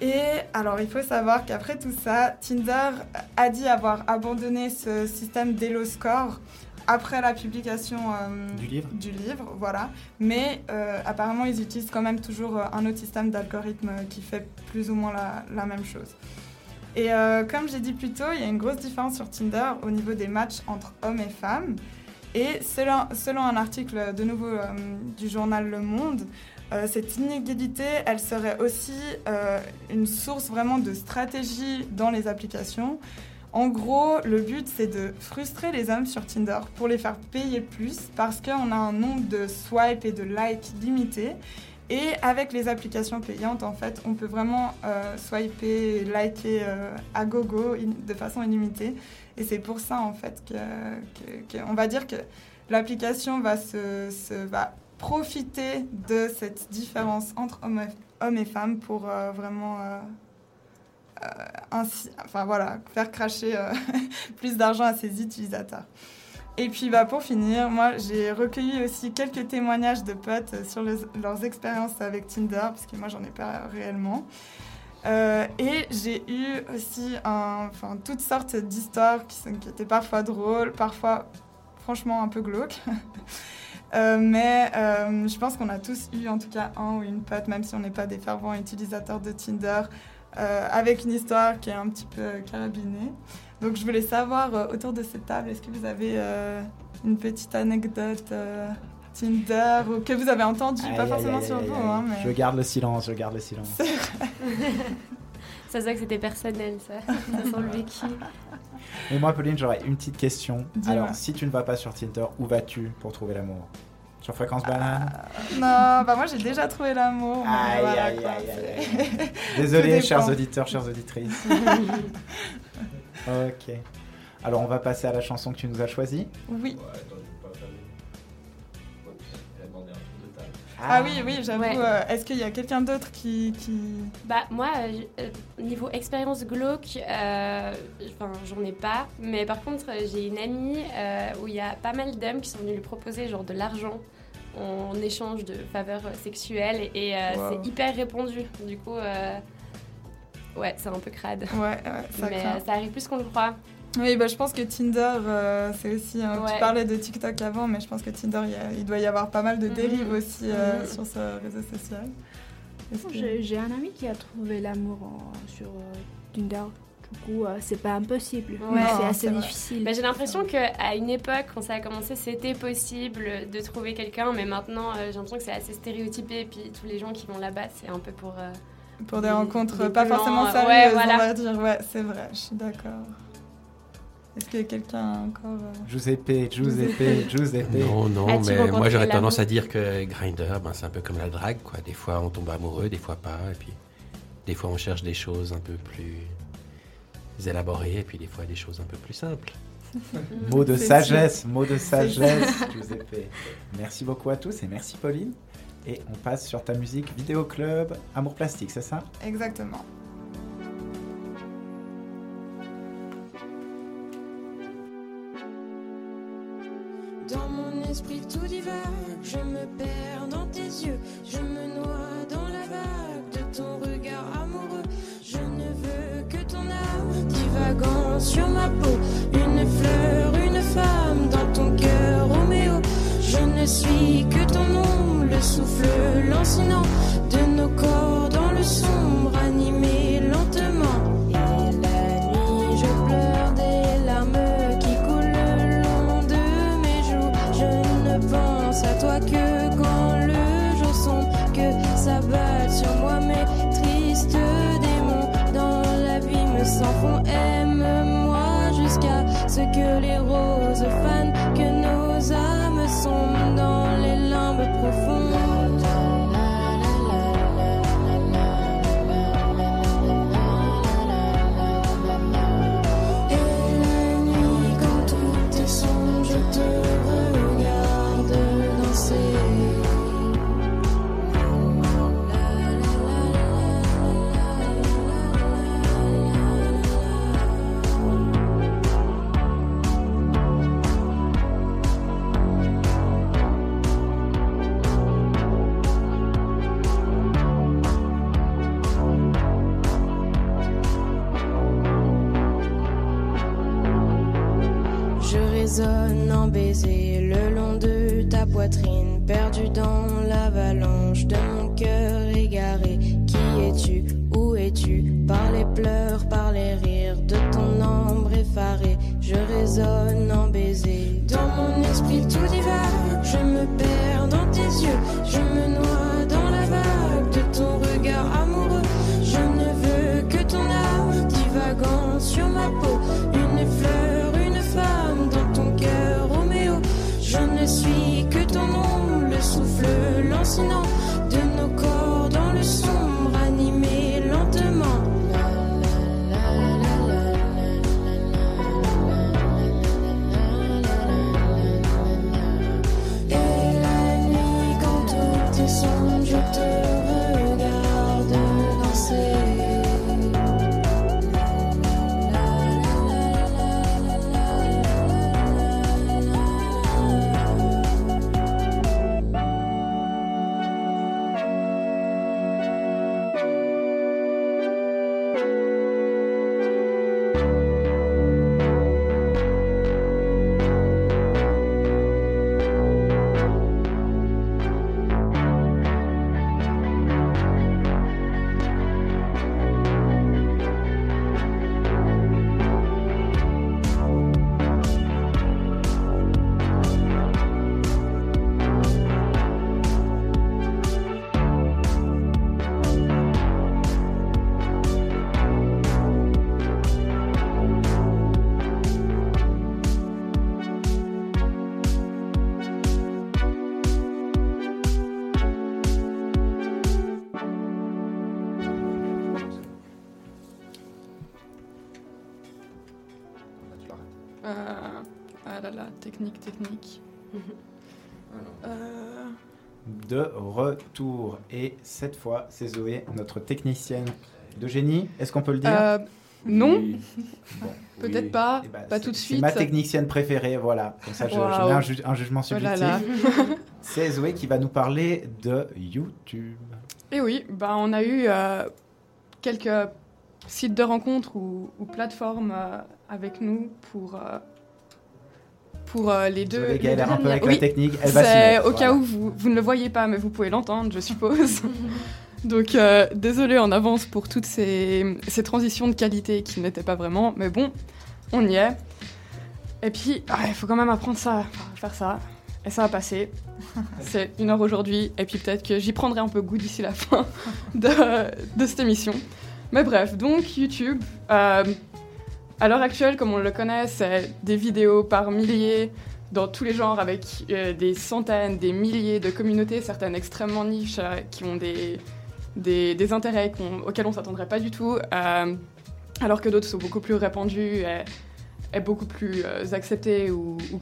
Et alors, il faut savoir qu'après tout ça, Tinder a dit avoir abandonné ce système d'Elo Score après la publication euh, Du livre du livre, voilà. Mais euh, apparemment, ils utilisent quand même toujours euh, un autre système d'algorithme qui fait plus ou moins la, la même chose. Et euh, comme j'ai dit plus tôt, il y a une grosse différence sur Tinder au niveau des matchs entre hommes et femmes. Et selon, selon un article de nouveau du journal Le Monde, euh, cette inégalité, elle serait aussi euh, une source vraiment de stratégie dans les applications. En gros, le but, c'est de frustrer les hommes sur Tinder pour les faire payer plus parce qu'on a un nombre de swipes et de likes limité. Et avec les applications payantes, en fait, on peut vraiment euh, swiper liker à gogo de façon illimitée. Et c'est pour ça, en fait, que, va dire que l'application va, se, se- va profiter de cette différence entre hommes et, femmes pour euh, vraiment euh, euh, enfin, voilà, faire cracher (laughs) plus d'argent à ses utilisateurs. Et puis bah, pour finir, moi j'ai recueilli aussi quelques témoignages de potes sur leurs expériences avec Tinder, parce que moi j'en ai pas réellement. Et j'ai eu aussi toutes sortes d'histoires qui étaient parfois drôles, parfois franchement un peu glauques. (laughs) Euh, mais euh, je pense qu'on a tous eu en tout cas un ou une pote, même si on n'est pas des fervents utilisateurs de Tinder, euh, avec une histoire qui est un petit peu carabinée. Donc je voulais savoir euh, autour de cette table, est-ce que vous avez euh, une petite anecdote euh, Tinder ou que vous avez entendue, Aïe, pas aïe, forcément aïe, sur aïe, vous, aïe. hein, mais... Je garde le silence, je garde le silence. (laughs) Ça se voit que c'était personnel, ça. (laughs) Ça sent le vécu. Et moi, Pauline, j'aurais une petite question. Alors, si tu ne vas pas sur Tinder, où vas-tu pour trouver l'amour? Sur Fréquence Banane? Non, bah moi j'ai déjà trouvé l'amour. mais Aïe, voilà, aïe, aïe, aïe, (laughs) Désolé, chers auditeurs, chères auditrices. (laughs) ok. Alors, on va passer à la chanson que tu nous as choisie? Oui. Ah, oui, oui, j'avoue. Ouais. euh, Est-ce qu'il y a quelqu'un d'autre qui, qui... Bah moi, euh, euh, niveau expérience glauque, euh, enfin j'en ai pas. Mais par contre, j'ai une amie euh, où il y a pas mal d'hommes qui sont venus lui proposer genre de l'argent en échange de faveurs sexuelles et euh, Wow. c'est hyper répandu. Du coup, euh, ouais, c'est un peu crade. Ouais, ouais, ça mais craint. ça arrive plus qu'on le croit. Oui, bah, je pense que Tinder, euh, c'est aussi. hein, Tu Ouais. parlais de TikTok avant, mais je pense que Tinder, il, y a- il doit y avoir pas mal de Mhm. dérives aussi euh, Mhm. sur ce réseau social. Que- J'ai un ami qui a trouvé l'amour sur euh, Tinder. Du coup, euh, c'est pas impossible, Ouais. c'est assez difficile. Bah, j'ai l'impression qu'à une époque, quand ça a commencé, c'était possible de trouver quelqu'un, mais maintenant, euh, j'ai l'impression que c'est assez stéréotypé. Et puis tous les gens qui vont là-bas, c'est un peu pour. euh, Pour des des- rencontres des pas plans, forcément sérieuses, ouais, voilà. on va dire. Ouais, c'est vrai, je suis d'accord. Est-ce qu'il y a quelqu'un encore euh, Giuseppe, Giuseppe, Giuseppe. Non, non, mais moi j'aurais tendance à dire que Grinder, ben, c'est un peu comme la drague, quoi. Des fois on tombe amoureux, des fois pas, et puis des fois on cherche des choses un peu plus élaborées, et puis des fois des choses un peu plus simples. (laughs) Mot de sagesse, mot de sagesse, Giuseppe. Merci beaucoup à tous et merci Pauline. Et on passe sur ta musique Vidéo Club Amour Plastique, c'est ça? Exactement. Esprit tout divague, je me perds dans tes yeux, je me noie dans la vague de ton regard amoureux. Je ne veux que ton âme divagant sur ma peau, une fleur, une femme dans ton cœur, Roméo. Je ne suis que ton ombre, le souffle lancinant de nos corps dans le sombre, animé Kuchen technique, technique. Euh, De retour. Et cette fois, c'est Zoé, notre technicienne de génie. Est-ce qu'on peut le dire? Euh, non, Bon. peut-être Oui. pas, Eh ben, pas tout de C'est suite. ma technicienne préférée, voilà. Comme ça, je, je Waouh. mets un, ju- un jugement Oh subjectif. (laughs) c'est Zoé qui va nous parler de YouTube. Et oui, bah, on a eu euh, quelques sites de rencontres ou, ou plateformes euh, avec nous pour, euh, pour euh, les deux. Les galère deux un peu avec dernières- la technique, elle va mettre, au cas où vous, vous ne le voyez pas, mais vous pouvez l'entendre, je suppose. (laughs) Donc, euh, désolé en avance pour toutes ces, ces transitions de qualité qui n'étaient pas vraiment, mais bon, on y est. Et puis, ah, il faut quand même apprendre ça, faire ça. Et ça va passer. (laughs) C'est une heure aujourd'hui, et puis peut-être que j'y prendrai un peu goût d'ici la fin (laughs) de, de cette émission. Mais bref, donc YouTube, euh, à l'heure actuelle, comme on le connaît, c'est des vidéos par milliers dans tous les genres avec euh, des centaines, des milliers de communautés, certaines extrêmement niches, euh, qui ont des, des, intérêts auxquels on ne s'attendrait pas du tout, euh, alors que d'autres sont beaucoup plus répandus et, beaucoup plus acceptés ou, ou.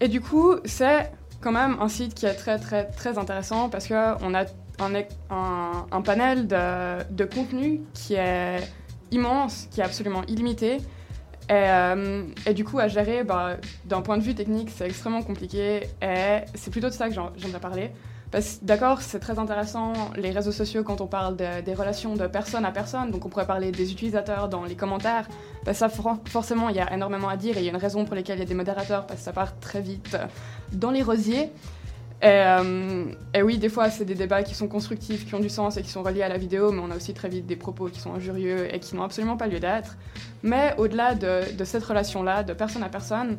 Et du coup, c'est quand même un site qui est très très très intéressant parce qu'on a un, un, un panel de, de contenu qui est immense, qui est absolument illimité. Et, euh, et du coup, à gérer, bah, d'un point de vue technique, c'est extrêmement compliqué. Et c'est plutôt de ça que j'aimerais parler. Parce d'accord, c'est très intéressant les réseaux sociaux quand on parle de- des relations de personne à personne. Donc on pourrait parler des utilisateurs dans les commentaires. Parce que ça, for- forcément, il y a énormément à dire et il y a une raison pour laquelle il y a des modérateurs parce que ça part très vite dans les rosiers. Et, euh, et oui, des fois, c'est des débats qui sont constructifs, qui ont du sens et qui sont reliés à la vidéo, mais on a aussi très vite des propos qui sont injurieux et qui n'ont absolument pas lieu d'être. Mais au-delà de, cette relation-là, de personne à personne,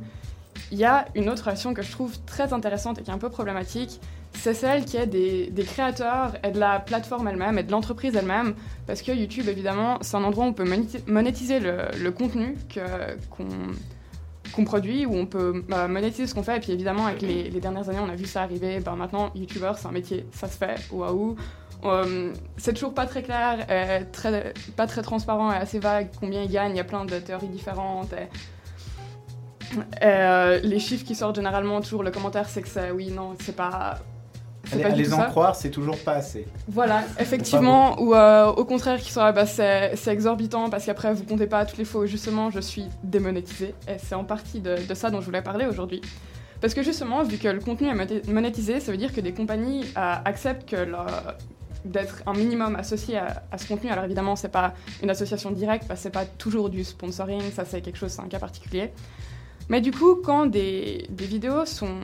il y a une autre relation que je trouve très intéressante et qui est un peu problématique, c'est celle qui est des, créateurs et de la plateforme elle-même et de l'entreprise elle-même. Parce que YouTube, évidemment, c'est un endroit où on peut monéti- monétiser le, le contenu qu'on qu'on produit, où on peut euh, monétiser ce qu'on fait. Et puis évidemment, avec les, dernières années, on a vu ça arriver. Ben, maintenant, YouTuber, c'est un métier, ça se fait, waouh. Euh, c'est toujours pas très clair, euh, très, pas très transparent et assez vague combien ils gagnent. Il y a plein de théories différentes. euh, les chiffres qui sortent généralement, toujours le commentaire, c'est que c'est oui, non, c'est pas. C'est Allez, pas à les en ça. croire, c'est toujours pas assez. Voilà, effectivement, ou euh, au contraire, qui ah bah, c'est exorbitant parce qu'après vous comptez pas toutes les fois où justement je suis démonétisée. Et c'est en partie de, de ça dont je voulais parler aujourd'hui. Parce que justement, vu que le contenu est moné- monétisé, ça veut dire que des compagnies euh, acceptent que leur- d'être un minimum associé à, à ce contenu. Alors évidemment, c'est pas une association directe, parce que c'est pas toujours du sponsoring, ça c'est quelque chose, c'est un cas particulier. Mais du coup, quand des, des vidéos sont.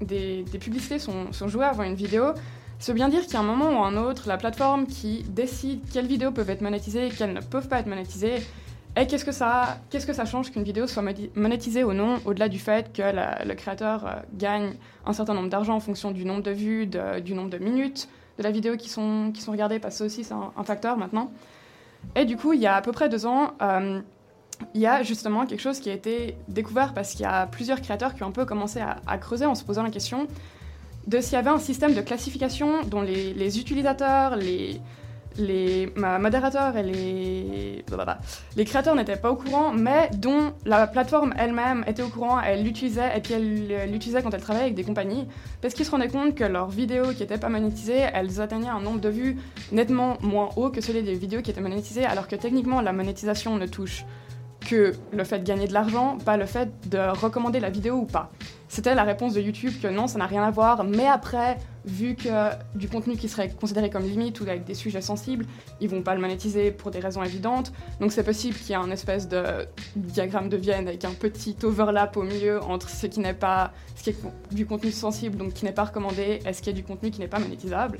Des, publicités sont, jouées avant une vidéo, veut bien dire qu'il y a un moment ou un autre, la plateforme qui décide quelles vidéos peuvent être monétisées et quelles ne peuvent pas être monétisées. Et qu'est-ce que ça, change qu'une vidéo soit monétisée ou non, au-delà du fait que le créateur euh, gagne un certain nombre d'argent en fonction du nombre de vues, du nombre de minutes de la vidéo qui sont, regardées, parce que ça aussi c'est un, un facteur maintenant. Et du coup, il y a à peu près deux ans, euh, il y a justement quelque chose qui a été découvert parce qu'il y a plusieurs créateurs qui ont un peu commencé à, creuser en se posant la question de s'il y avait un système de classification dont les, utilisateurs, les, modérateurs et les, blablabla, les créateurs n'étaient pas au courant, mais dont la plateforme elle-même était au courant, elle l'utilisait, et puis elle l'utilisait quand elle travaillait avec des compagnies, parce qu'ils se rendaient compte que leurs vidéos qui n'étaient pas monétisées, elles atteignaient un nombre de vues nettement moins haut que celui des vidéos qui étaient monétisées, alors que techniquement la monétisation ne touche que le fait de gagner de l'argent, pas le fait de recommander la vidéo ou pas. C'était la réponse de YouTube que non, ça n'a rien à voir, mais après, vu que du contenu qui serait considéré comme limite ou avec des sujets sensibles, ils vont pas le monétiser pour des raisons évidentes. Donc c'est possible qu'il y ait un espèce de diagramme de Vienne avec un petit overlap au milieu entre ce qui n'est pas ce qui est du contenu sensible, donc qui n'est pas recommandé, et ce qui est du contenu qui n'est pas monétisable.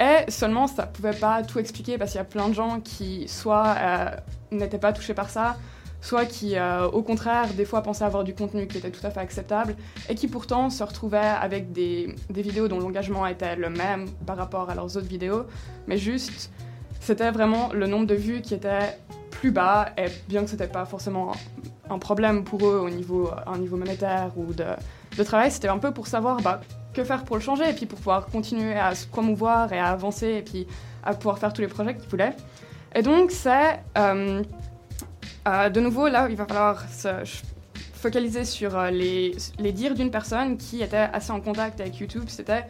Et seulement, ça pouvait pas tout expliquer parce qu'il y a plein de gens qui, soit euh, n'étaient pas touchés par ça, soit qui, euh, au contraire, des fois pensaient avoir du contenu qui était tout à fait acceptable, et qui pourtant se retrouvaient avec des, des vidéos dont l'engagement était le même par rapport à leurs autres vidéos, mais juste, c'était vraiment le nombre de vues qui était plus bas, et bien que c'était pas forcément un problème pour eux au niveau, un niveau monétaire ou de, de travail, c'était un peu pour savoir bah, que faire pour le changer, et puis pour pouvoir continuer à se promouvoir et à avancer, et puis à pouvoir faire tous les projets qu'ils voulaient. Et donc, c'est euh, euh, de nouveau là il va falloir se focaliser sur euh, les, les dires d'une personne qui était assez en contact avec YouTube. C'était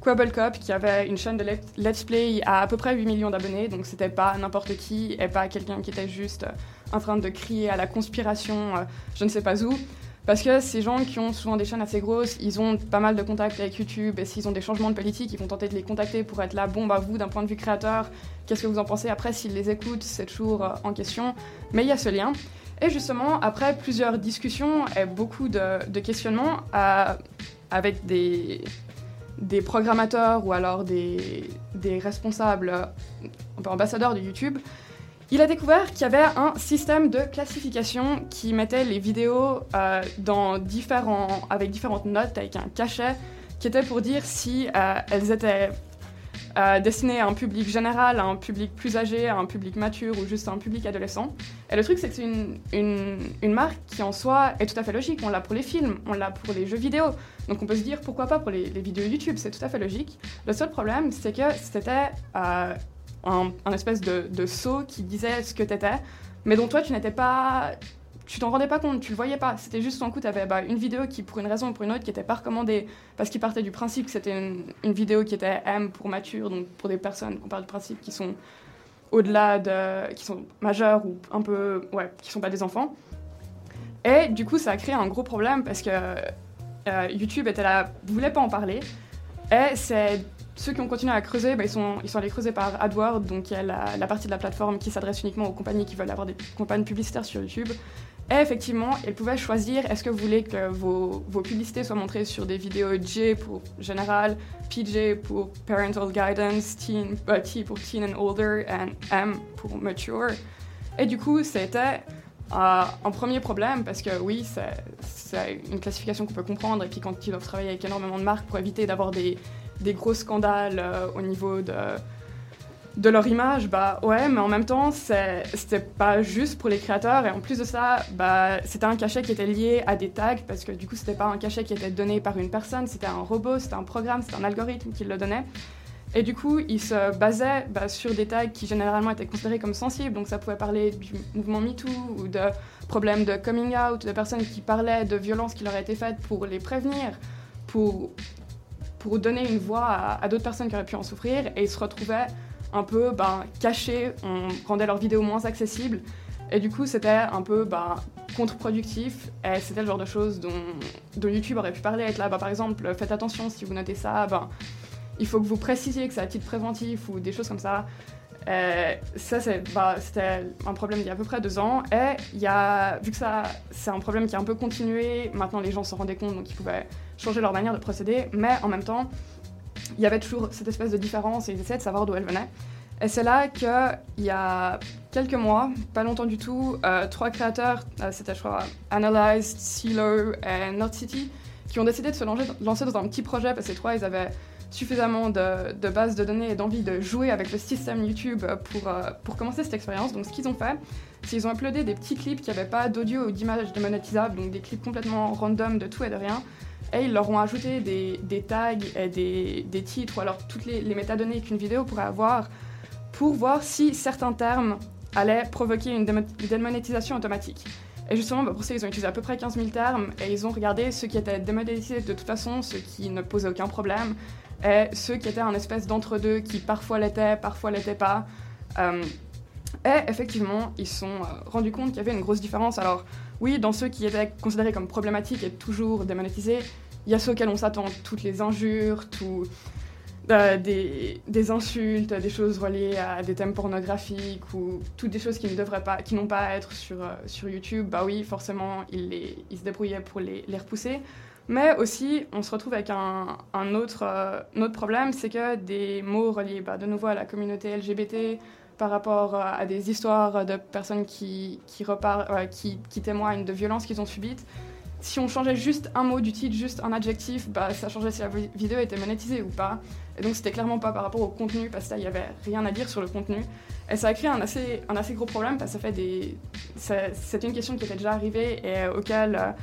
Quabblecop qui avait une chaîne de let- Let's Play à à peu près 8 millions d'abonnés, donc c'était pas n'importe qui et pas quelqu'un qui était juste euh, en train de crier à la conspiration, je ne sais pas où. Parce que ces gens qui ont souvent des chaînes assez grosses, ils ont pas mal de contacts avec YouTube et s'ils ont des changements de politique, ils vont tenter de les contacter pour être là, bon bah vous d'un point de vue créateur, qu'est-ce que vous en pensez Après s'ils les écoutent, c'est toujours euh, en question. Mais il y a ce lien. Et justement, après plusieurs discussions et beaucoup de, questionnements avec des, des programmateurs ou alors des, des responsables, euh, ambassadeurs de YouTube, il a découvert qu'il y avait un système de classification qui mettait les vidéos euh, avec différentes notes, avec un cachet, qui était pour dire si euh, elles étaient euh, destinées à un public général, à un public plus âgé, à un public mature ou juste à un public adolescent. Et le truc, c'est que c'est une, marque qui en soi est tout à fait logique. On l'a pour les films, on l'a pour les jeux vidéo. Donc on peut se dire pourquoi pas pour les, vidéos YouTube, c'est tout à fait logique. Le seul problème, c'est que c'était un, espèce de, de qui disait ce que t'étais, mais dont toi tu n'étais pas. Tu t'en rendais pas compte, tu le voyais pas. C'était juste un coup, tu avais une vidéo qui, pour une raison ou pour une autre, qui était pas recommandée parce qu'il partait du principe que c'était une, vidéo qui était M pour mature, donc pour des personnes qu'on part du principe qui sont au-delà de. qui sont majeures ou un peu. ouais, qui sont pas des enfants. Et du coup, ça a créé un gros problème parce que euh, YouTube était là, voulait pas en parler. Et c'est ceux qui ont continué à creuser, bah, ils, sont, allés creuser par AdWords, donc la, partie de la plateforme qui s'adresse uniquement aux compagnies qui veulent avoir des campagnes publicitaires sur YouTube. Et effectivement, ils pouvaient choisir est-ce que vous voulez que vos, publicités soient montrées sur des vidéos J pour général, PJ pour parental guidance, teen, euh, T pour teen and older, et M pour mature. Et du coup, c'était Euh, un premier problème, parce que oui, c'est une classification qu'on peut comprendre, et puis quand ils doivent travailler avec énormément de marques pour éviter d'avoir des, des gros scandales euh, au niveau de, de leur image, bah ouais, mais en même temps, c'était pas juste pour les créateurs, et en plus de ça, bah, c'était un cachet qui était lié à des tags, parce que du coup, c'était pas un cachet qui était donné par une personne, c'était un robot, c'était un programme, c'était un algorithme qui le donnait. Et du coup, ils se basaient bah, sur des tags qui généralement étaient considérés comme sensibles, donc ça pouvait parler du mouvement MeToo ou de problèmes de coming out, de personnes qui parlaient de violences qui leur étaient faites pour les prévenir, pour, pour donner une voix à, d'autres personnes qui auraient pu en souffrir, et ils se retrouvaient un peu ben, cachés, on rendait leurs vidéos moins accessibles, et du coup c'était un peu ben, contre-productif, et c'était le genre de choses dont, YouTube aurait pu parler, être là, ben, par exemple, faites attention si vous notez ça, il faut que vous précisiez que c'est à titre préventif ou des choses comme ça. Euh, ça, bah, c'était un problème il y a à peu près deux ans. Et vu que ça, c'est un problème qui a un peu continué, maintenant les gens s'en rendaient compte, donc ils pouvaient changer leur manière de procéder. Mais en même temps, il y avait toujours cette espèce de différence et ils essayaient de savoir d'où elle venait. Et c'est là qu'il y a quelques mois, pas longtemps du tout, euh, trois créateurs, euh, c'était je crois Analyzed, CeeLo et North City, qui ont décidé de se lancer dans un petit projet parce que ces trois, ils avaient suffisamment de, de bases de données et d'envie de jouer avec le système YouTube pour, euh, pour commencer cette expérience. Donc ce qu'ils ont fait, c'est qu'ils ont uploadé des petits clips qui n'avaient pas d'audio ou d'image démonétisable, donc des clips complètement random de tout et de rien. Et ils leur ont ajouté des, des tags et des, des titres ou alors toutes les, les métadonnées qu'une vidéo pourrait avoir pour voir si certains termes allaient provoquer une démo- démonétisation automatique. Et justement, bah, pour ça, ils ont utilisé à peu près 15 000 termes et ils ont regardé ceux qui étaient démonétisés de toute façon, ceux qui ne posaient aucun problème, et ceux qui étaient un espèce d'entre-deux qui parfois l'étaient, parfois l'étaient pas. Euh, et effectivement, ils se sont euh, rendus compte qu'il y avait une grosse différence. Alors, oui, dans ceux qui étaient considérés comme problématiques et toujours démonétisés, il y a ceux auxquels on s'attend, toutes les injures, tout, euh, des, insultes, des choses reliées à des thèmes pornographiques ou toutes des choses qui ne pas, n'ont pas à être sur, sur YouTube. Bah oui, forcément, ils, se débrouillaient pour les repousser. Mais aussi, on se retrouve avec un, un autre, euh, un autre problème, c'est que des mots reliés bah, de nouveau à la communauté LGBT, par rapport euh, à des histoires de personnes qui, qui, repar- euh, qui, témoignent de violences qu'ils ont subies, si on changeait juste un mot du titre, juste un adjectif, bah, ça changeait si la vi- vidéo était monétisée ou pas. Et donc c'était clairement pas par rapport au contenu, parce que il y avait rien à dire sur le contenu. Et ça a créé un assez, un assez gros problème, parce que ça fait des... C'était une question qui était déjà arrivée et euh, auquel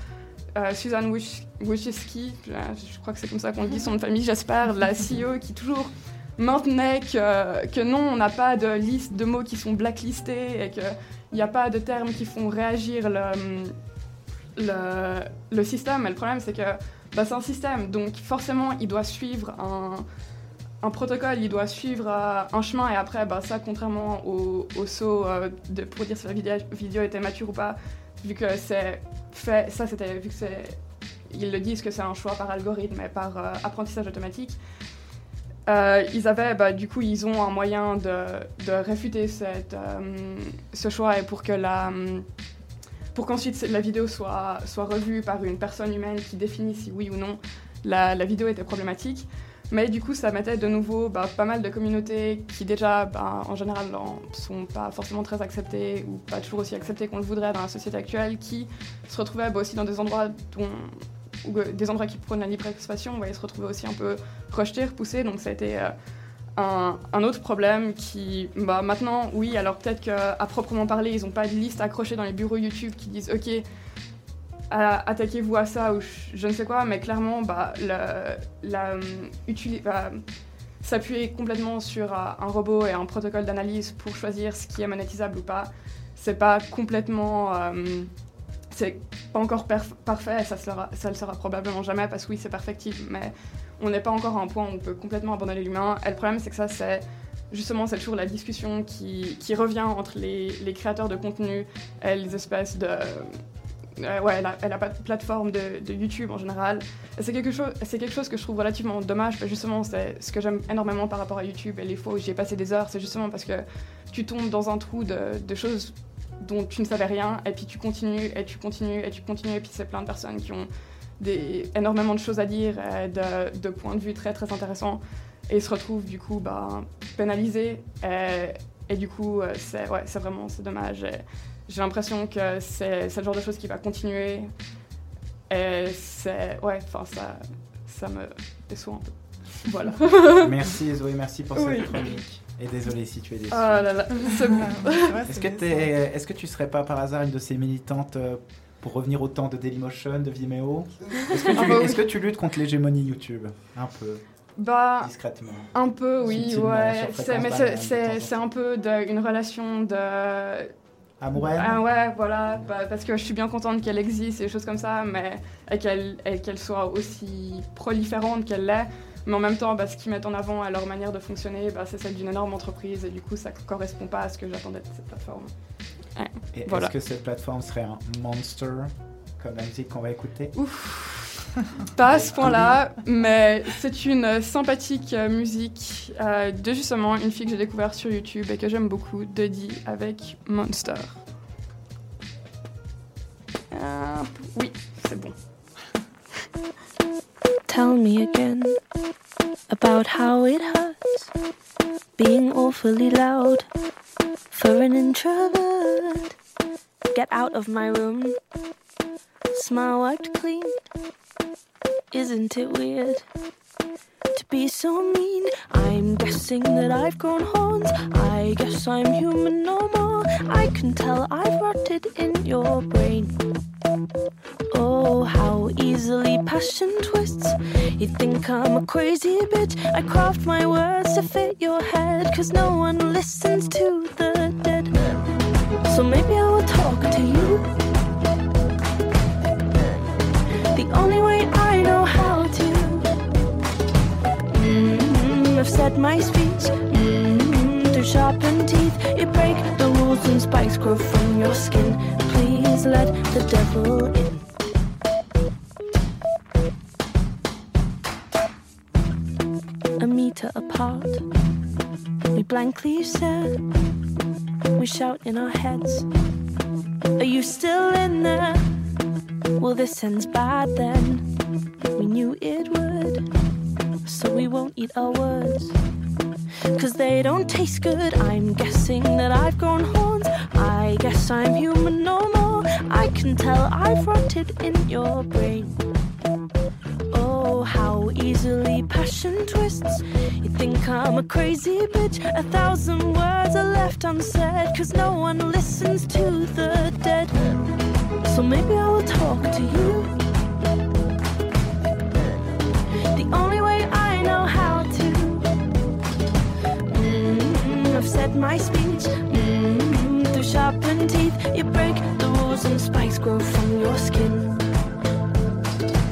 euh, Suzanne Wojcicki, je, crois que c'est comme ça qu'on dit son de famille, j'espère, la CEO, qui toujours maintenait que, que non, on n'a pas de liste de mots qui sont blacklistés et qu'il n'y a pas de termes qui font réagir le, le, système. Mais le problème, c'est que bah, c'est un système, donc forcément, il doit suivre un, un protocole, il doit suivre euh, un chemin, et après, bah, ça, contrairement au, au saut euh, pour dire si la vidéo était mature ou pas, vu que c'est ça, c'était, vu que ils le disent que c'est un choix par algorithme et par euh, apprentissage automatique. Euh, ils avaient, bah, du coup, ils ont un moyen de, de réfuter euh, ce choix et pour que la, pour qu'ensuite la vidéo soit, soit revue par une personne humaine qui définit si oui ou non la, la vidéo était problématique. Mais du coup, ça mettait de nouveau bah, pas mal de communautés qui déjà, bah, en général, ne sont pas forcément très acceptées ou pas toujours aussi acceptées qu'on le voudrait dans la société actuelle, qui se retrouvaient bah, aussi dans des endroits dont euh, des endroits qui prônent la libre expression, ils se retrouvaient aussi un peu rejetés, repoussés. Donc ça a été euh, un, autre problème qui, maintenant, oui, alors peut-être qu'à proprement parler, ils n'ont pas de liste accrochée dans les bureaux YouTube qui disent OK, attaquez-vous à ça ou je, ne sais quoi, mais clairement, bah, bah, s'appuyer complètement sur euh, un robot et un protocole d'analyse pour choisir ce qui est monétisable ou pas, c'est pas complètement. euh, c'est pas encore parfait, ça, sera, ça le sera probablement jamais parce que oui, c'est perfectible, mais on n'est pas encore à un point où on peut complètement abandonner l'humain. Et le problème, c'est que ça, c'est justement, c'est toujours la discussion qui, qui revient entre les, les créateurs de contenu et les espèces de. Euh, ouais, la, et la pla- plateforme de, de YouTube en général. C'est quelque, chose, quelque chose que je trouve relativement dommage, justement, c'est ce que j'aime énormément par rapport à YouTube et les fois où j'y ai passé des heures, c'est justement parce que tu tombes dans un trou de, de choses dont tu ne savais rien, et puis tu continues, et tu continues, et tu continues, et puis c'est plein de personnes qui ont énormément de choses à dire, et de, de points de vue très très intéressants, et se retrouvent du coup bah, pénalisés, et, et du coup euh, c'est ouais, vraiment dommage. J'ai l'impression que c'est c'est le genre de choses qui va continuer. Et c'est. Ouais, enfin, ça, ça me déçoit un peu. Voilà. (laughs) Merci Zoé, merci pour Oui. cette chronique. Et désolé si tu es déçue. Oh là là, c'est bon. Est-ce que, t'es- est-ce que tu serais pas par hasard une de ces militantes euh, pour revenir au temps de Dailymotion, de Vimeo? Est-ce que, Ah tu- bah oui. est-ce que tu luttes contre l'hégémonie YouTube? Un peu, Bah, discrètement. un peu, oui, ouais. C'est- mais c'est- c'est c'est un peu de, une relation de. Ah ouais, voilà, bah, parce que je suis bien contente qu'elle existe et des choses comme ça, mais qu'elle soit aussi proliférante qu'elle l'est. Mais en même temps, bah, ce qu'ils mettent en avant à leur manière de fonctionner, bah, c'est celle d'une énorme entreprise et du coup, ça correspond pas à ce que j'attendais de cette plateforme. Ouais, voilà. est-ce que cette plateforme serait un monster comme la musique qu'on va écouter? Pas à ce point-là, mais c'est une sympathique musique euh, de justement une fille que j'ai découverte sur YouTube et que j'aime beaucoup, Dodie avec Monster. Euh, oui, c'est bon. Tell me again about how it hurts being awfully loud for an introvert. Get out of my room. Smile wiped clean. Isn't it weird to be so mean? I'm guessing that I've grown horns. I guess I'm human no more. I can tell I've rotted in your brain. Oh, how easily passion twists. You think I'm a crazy bitch. I craft my words to fit your head, cause no one listens to the dead. So maybe I will talk to you. The only way I know how to. Mm, I've set my speech. Mm, through sharpened teeth, you break the rules and spikes grow from your skin. Please let the devil in. A meter apart, we blankly stare. We shout in our heads. Are you still in there? Well, this ends bad then. We knew it would, so we won't eat our words. Cause they don't taste good. I'm guessing that I've grown horns. I guess I'm human no more. I can tell I've rotted in your brain. Oh, how easily passion twists. You think I'm a crazy bitch. A thousand words are left unsaid. Cause no one listens to the dead. So maybe I will talk to you. Only way I know how to. Mm, I've said my speech. Mm, through sharpened teeth, you break the rules and spikes grow from your skin.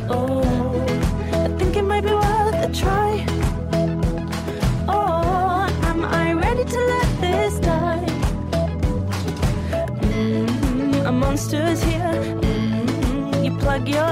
Oh, I think it might be worth a try. Oh, am I ready to let this die? Mm, a monster's here. Mm, you plug your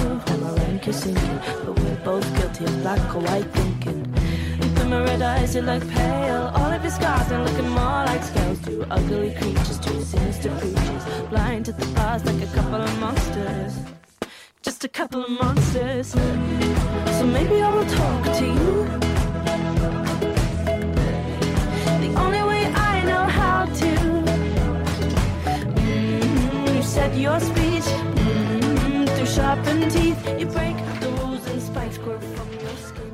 Is sinking, but we're both guilty of black or white thinking. Look at my red eyes, you look pale. All of your scars are looking more like scales. Two ugly creatures, two sinister creatures. Blind to the past like a couple of monsters. Just a couple of monsters. So maybe I will talk to you. The only way I know how to. Mm, you said your speech sharpened teeth. You break the rules and spikes grow from your skin.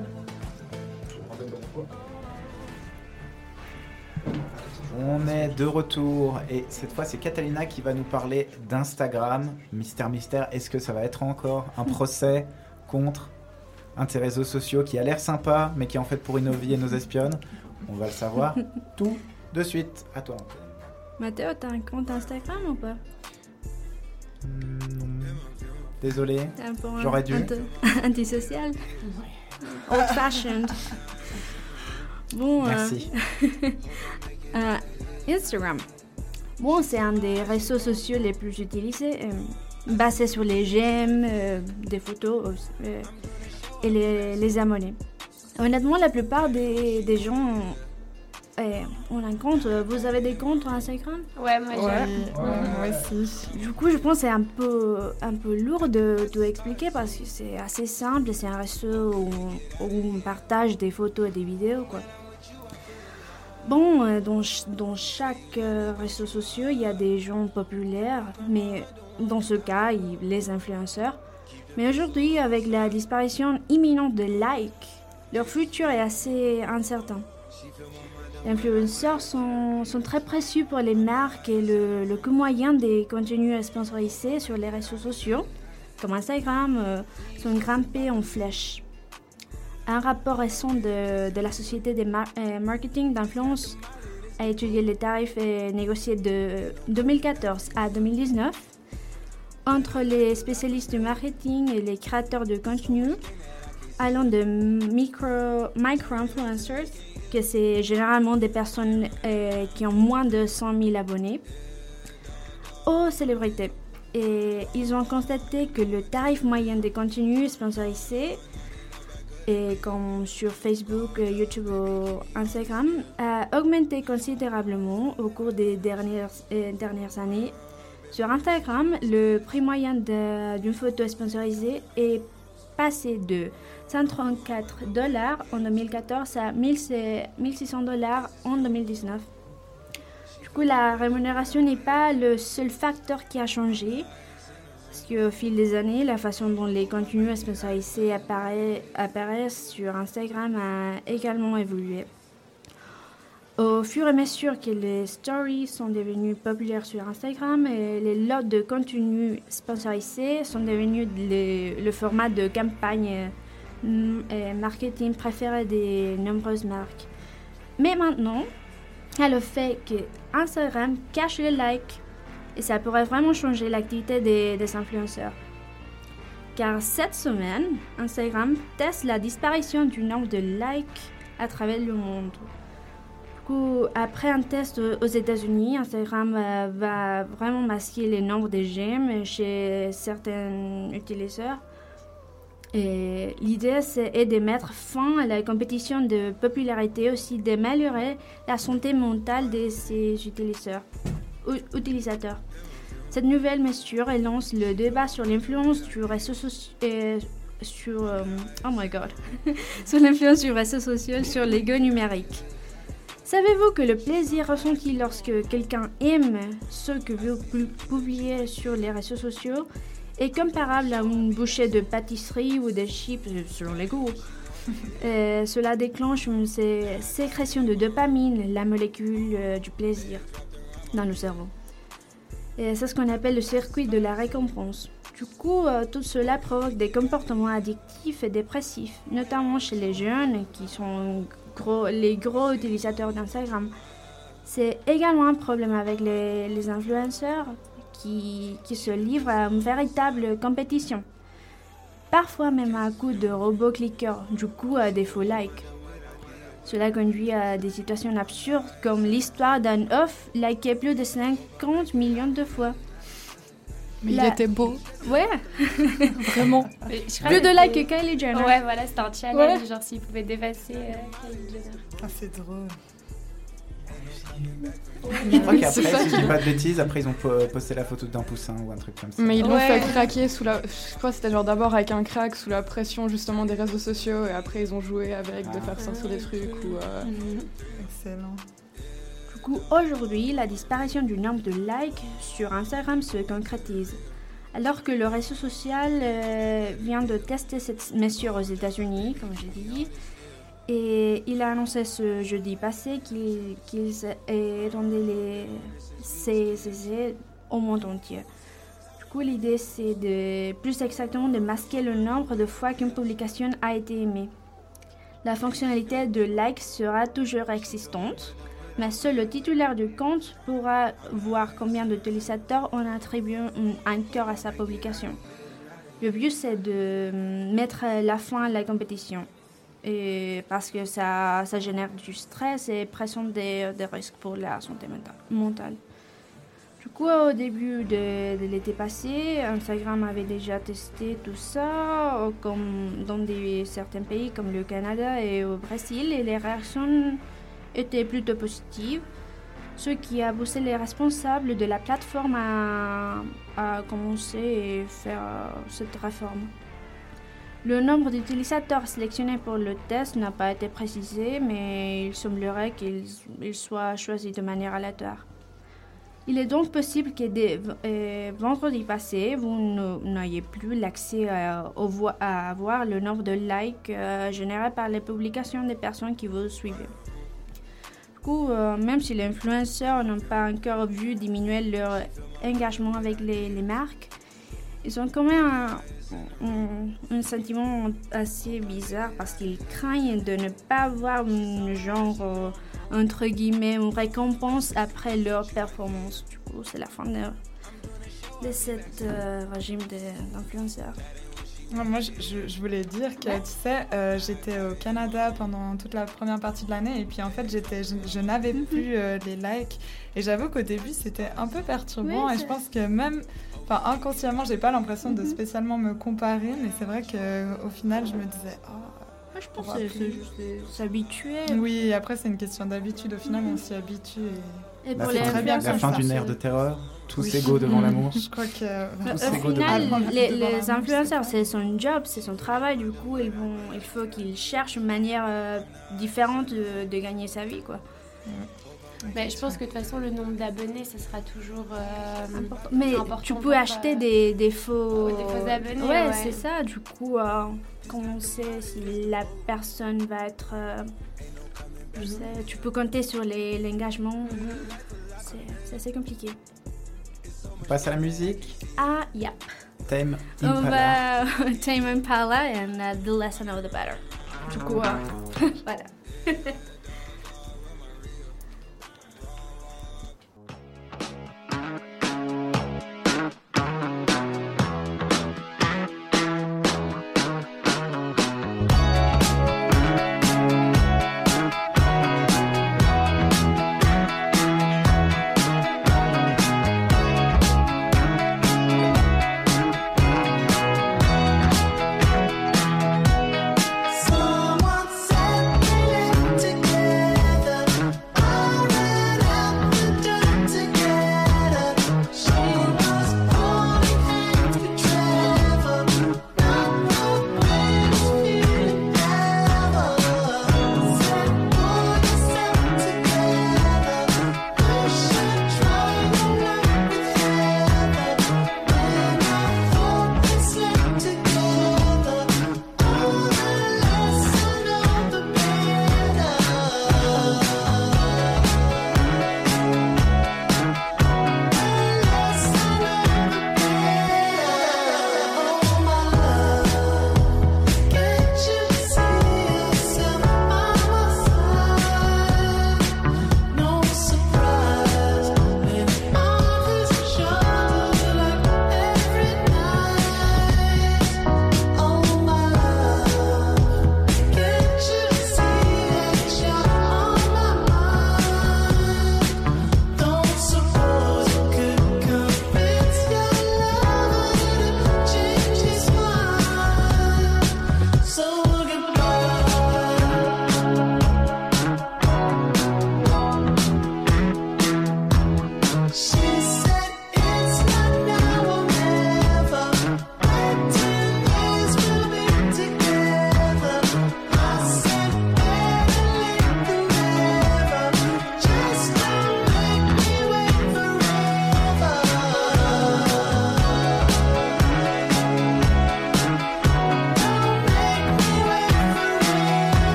On est de retour et cette fois c'est Catalina qui va nous parler d'Instagram. Mystère, mystère, est-ce que ça va être encore un procès contre un de ces réseaux sociaux qui a l'air sympa mais qui en fait pourrit nos vies et nos espionne On va le savoir (laughs) tout de suite. À toi. Antoine. Mathéo, t'as un compte Instagram ou pas? Désolé, j'aurais dû. anti- (laughs) Antisocial Old fashioned. Bon, euh, Merci. (laughs) euh, Instagram. Bon, c'est un des réseaux sociaux les plus utilisés, euh, basé sur les j'aime, euh, des photos et les, les abonnés. Honnêtement, la plupart des, des gens euh, ont un compte. Vous avez des comptes sur Instagram? Ouais, moi Ouais, j'ai. ouais, moi aussi. Du coup, je pense que c'est un peu, un peu lourd de tout expliquer parce que c'est assez simple. C'est un réseau où, où on partage des photos et des vidéos. Quoi. Bon, euh, dans, dans chaque euh, réseau social, il y a des gens populaires, mais dans ce cas, il- les influenceurs. Mais aujourd'hui, avec la disparition imminente de likes, leur futur est assez incertain. Influenceurs sont, sont très précieux pour les marques et le, le moyen des contenus sponsorisés sur les réseaux sociaux, comme Instagram, euh, sont grimpés en flèche. Un rapport récent de, de la société de mar- euh, marketing d'influence a étudié les tarifs négociés de 2014 à 2019 entre les spécialistes du marketing et les créateurs de contenu, allant de micro, micro-influencers, que c'est généralement des personnes euh, qui ont moins de 100 000 abonnés, aux célébrités. Et ils ont constaté que le tarif moyen des contenus sponsorisés, et comme sur Facebook, YouTube ou Instagram, a augmenté considérablement au cours des dernières, euh, dernières années. Sur Instagram, le prix moyen d'une photo sponsorisée est passé de 134 dollars en 2014 à 1600 dollars en 2019. Du coup, la rémunération n'est pas le seul facteur qui a changé. Parce qu'au fil des années, la façon dont les contenus sponsorisés apparaissent sur Instagram a également évolué. Au fur et à mesure que les stories sont devenues populaires sur Instagram, et les lots de contenus sponsorisés sont devenus le, format de campagne euh, marketing préféré des nombreuses marques. Mais maintenant, a le fait que Instagram cache les likes et ça pourrait vraiment changer l'activité des, influenceurs. Car cette semaine, Instagram teste la disparition du nombre de likes à travers le monde. Après un test aux États-Unis, Instagram euh, va vraiment masquer le nombre de j'aime chez certains utilisateurs. L'idée est de mettre fin à la compétition de popularité, aussi d'améliorer la santé mentale de ces utilisateurs. Cette nouvelle mesure lance le débat sur l'influence du réseau social sur euh, oh (laughs) sur l'influence du réseau social sur l'ego numérique. Savez-vous que le plaisir ressenti lorsque quelqu'un aime ce que vous pu- publiez sur les réseaux sociaux est comparable à une bouchée de pâtisserie ou de chips selon les goûts (laughs) Euh, Cela déclenche une sé- sécrétion de dopamine, la molécule euh, du plaisir, dans le cerveau. Et c'est ce qu'on appelle le circuit de la récompense. Du coup, euh, tout cela provoque des comportements addictifs et dépressifs, notamment chez les jeunes qui sont gros, les gros utilisateurs d'Instagram. C'est également un problème avec les, les influenceurs qui, qui se livrent à une véritable compétition. Parfois même à coup de robots cliqueurs, du coup à des faux likes. Cela conduit à des situations absurdes comme l'histoire d'un off liké plus de 50 millions de fois. Mais il était beau. Ouais. (laughs) Vraiment. Plus de likes que Kylie Jenner. Ouais, voilà, c'était un challenge, Ouais. genre s'il pouvait dépasser euh, Kylie Jenner. Ah, c'est drôle. Je crois qu'après, ça si je dis pas de bêtises, après ils ont po- posté la photo d'un poussin ou un truc comme ça. Mais ils l'ont Ouais. fait craquer sous la. Je crois que c'était genre d'abord avec un crack sous la pression justement des réseaux sociaux et après ils ont joué avec de Ah. faire sortir des trucs ou. euh, Excellent. Du coup, aujourd'hui, la disparition du nombre de likes sur Instagram se concrétise. Alors que le réseau social euh, vient de tester cette mesure aux États-Unis, comme j'ai dit, et il a annoncé ce jeudi passé qu'il qu'il étendait les CCC au monde entier. Du coup, l'idée c'est de plus exactement de masquer le nombre de fois qu'une publication a été aimée. La fonctionnalité de like sera toujours existante, mais seul le titulaire du compte pourra voir combien d'utilisateurs ont attribué un, cœur à sa publication. Le but, c'est de mettre la fin à la compétition. Parce que ça, ça génère du stress et présente des, risques pour la santé menta- mentale. Du coup, au début de, l'été passé, Instagram avait déjà testé tout ça, euh, comme dans certains pays comme le Canada et au Brésil, et les réactions étaient plutôt positives, ce qui a poussé les responsables de la plateforme à, à commencer et faire euh, cette réforme. Le nombre d'utilisateurs sélectionnés pour le test n'a pas été précisé, mais il semblerait qu'il il soit choisi de manière aléatoire. Il est donc possible que euh, vendredi passé, vous n'ayez plus l'accès vo- à voir le nombre de likes euh, générés par les publications des personnes qui vous suivent. Du coup, euh, même si les influenceurs n'ont pas encore vu diminuer leur engagement avec les marques, ils ont quand même un, un- un sentiment assez bizarre parce qu'ils craignent de ne pas avoir une genre, euh, entre guillemets, une récompense après leur performance. Du coup, c'est la fin de, de cet euh, régime d'influenceurs. Moi, je, voulais dire que, tu sais, euh, j'étais au Canada pendant toute la première partie de l'année et puis en fait, j'étais, je, je n'avais Mhm. plus euh, les likes et j'avoue qu'au début, c'était un peu perturbant Oui, et je pense que même, enfin, inconsciemment, j'ai pas l'impression de Mhm. spécialement me comparer, mais c'est vrai qu'au final, je me disais, oh, Moi, je pense que c'est juste s'habituer. Oui, après, c'est une question d'habitude. Au final, Mhm. on s'y habitue et. Et La pour fin- les très bien la fin d'une ère de terreur, tous Oui. égaux devant l'amour. Je crois que. Au Tous final, les, devant les l'amour, influenceurs, c'est son job, c'est son travail. Du coup, ils vont, il faut qu'ils cherchent une manière euh, différente de, de gagner sa vie, quoi. Ben, je pense que de toute façon, le nombre d'abonnés, ce sera toujours euh, Mais important tu peux pour, acheter euh, des, des faux... des faux abonnés, Ouais, ouais. c'est ça. Du coup, euh, comment on sait si la personne va être... euh, je sais, tu peux compter sur les- l'engagement. C'est c'est assez compliqué. On passe à la musique. Ah, yeah. On Impala. va (laughs) Tame Impala and uh, The Less I Know The Better. Du coup, euh, (laughs) voilà. (laughs)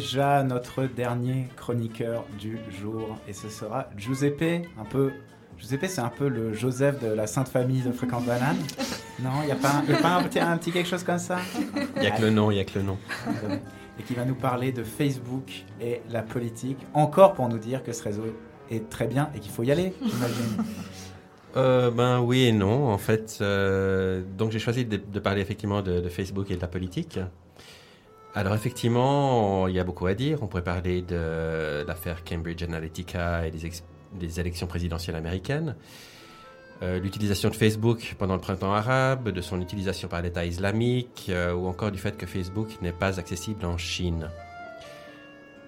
déjà notre dernier chroniqueur du jour. Et ce sera Giuseppe, un peu... Giuseppe, c'est un peu le Joseph de la Sainte Famille de Fréquente Banane. Non, il n'y a pas, un, y a pas un, petit, un petit quelque chose comme ça? Il n'y a que le nom, il n'y a que le nom. Et qui va nous parler de Facebook et la politique. Encore pour nous dire que ce réseau est très bien et qu'il faut y aller, j'imagine. Euh, ben oui et non, en fait. euh, donc j'ai choisi de, de parler effectivement de, de Facebook et de la politique. Alors effectivement, il y a beaucoup à dire. On pourrait parler de l'affaire Cambridge Analytica et des, élections présidentielles américaines. Euh, L'utilisation de Facebook pendant le printemps arabe, de son utilisation par l'État islamique, euh, ou encore du fait que Facebook n'est pas accessible en Chine.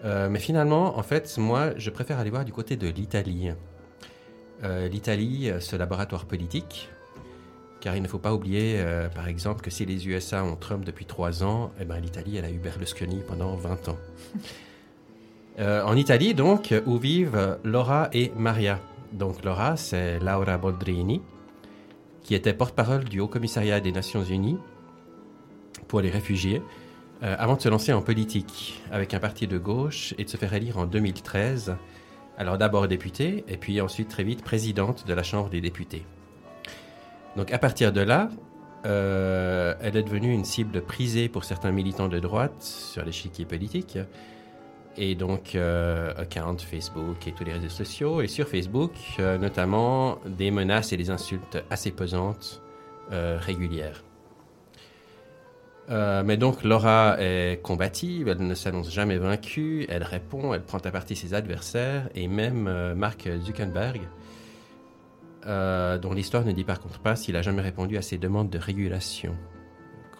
Euh, mais finalement, en fait, moi, je préfère aller voir du côté de l'Italie. L'Italie, ce laboratoire politique, car il ne faut pas oublier, euh, par exemple, que si les USA ont Trump depuis trois ans, eh ben, l'Italie, elle a eu Berlusconi pendant 20 ans. (laughs) Euh, en Italie, donc, où vivent Laura et Maria. Donc, Laura, c'est Laura Boldrini, qui était porte-parole du Haut Commissariat des Nations Unies pour les réfugiés, euh, avant de se lancer en politique avec un parti de gauche et de se faire élire en 2013. Alors d'abord députée, et puis ensuite très vite présidente de la Chambre des députés. Donc à partir de là, euh, elle est devenue une cible prisée pour certains militants de droite sur l'échiquier politique. Et donc, euh, account Facebook et tous les réseaux sociaux. Et sur Facebook, euh, notamment des menaces et des insultes assez pesantes, euh, régulières. Mais donc Laura est combative, elle ne s'annonce jamais vaincue, elle répond, elle prend à partie ses adversaires et même Mark Zuckerberg, euh, dont l'histoire ne dit par contre pas s'il a jamais répondu à ses demandes de régulation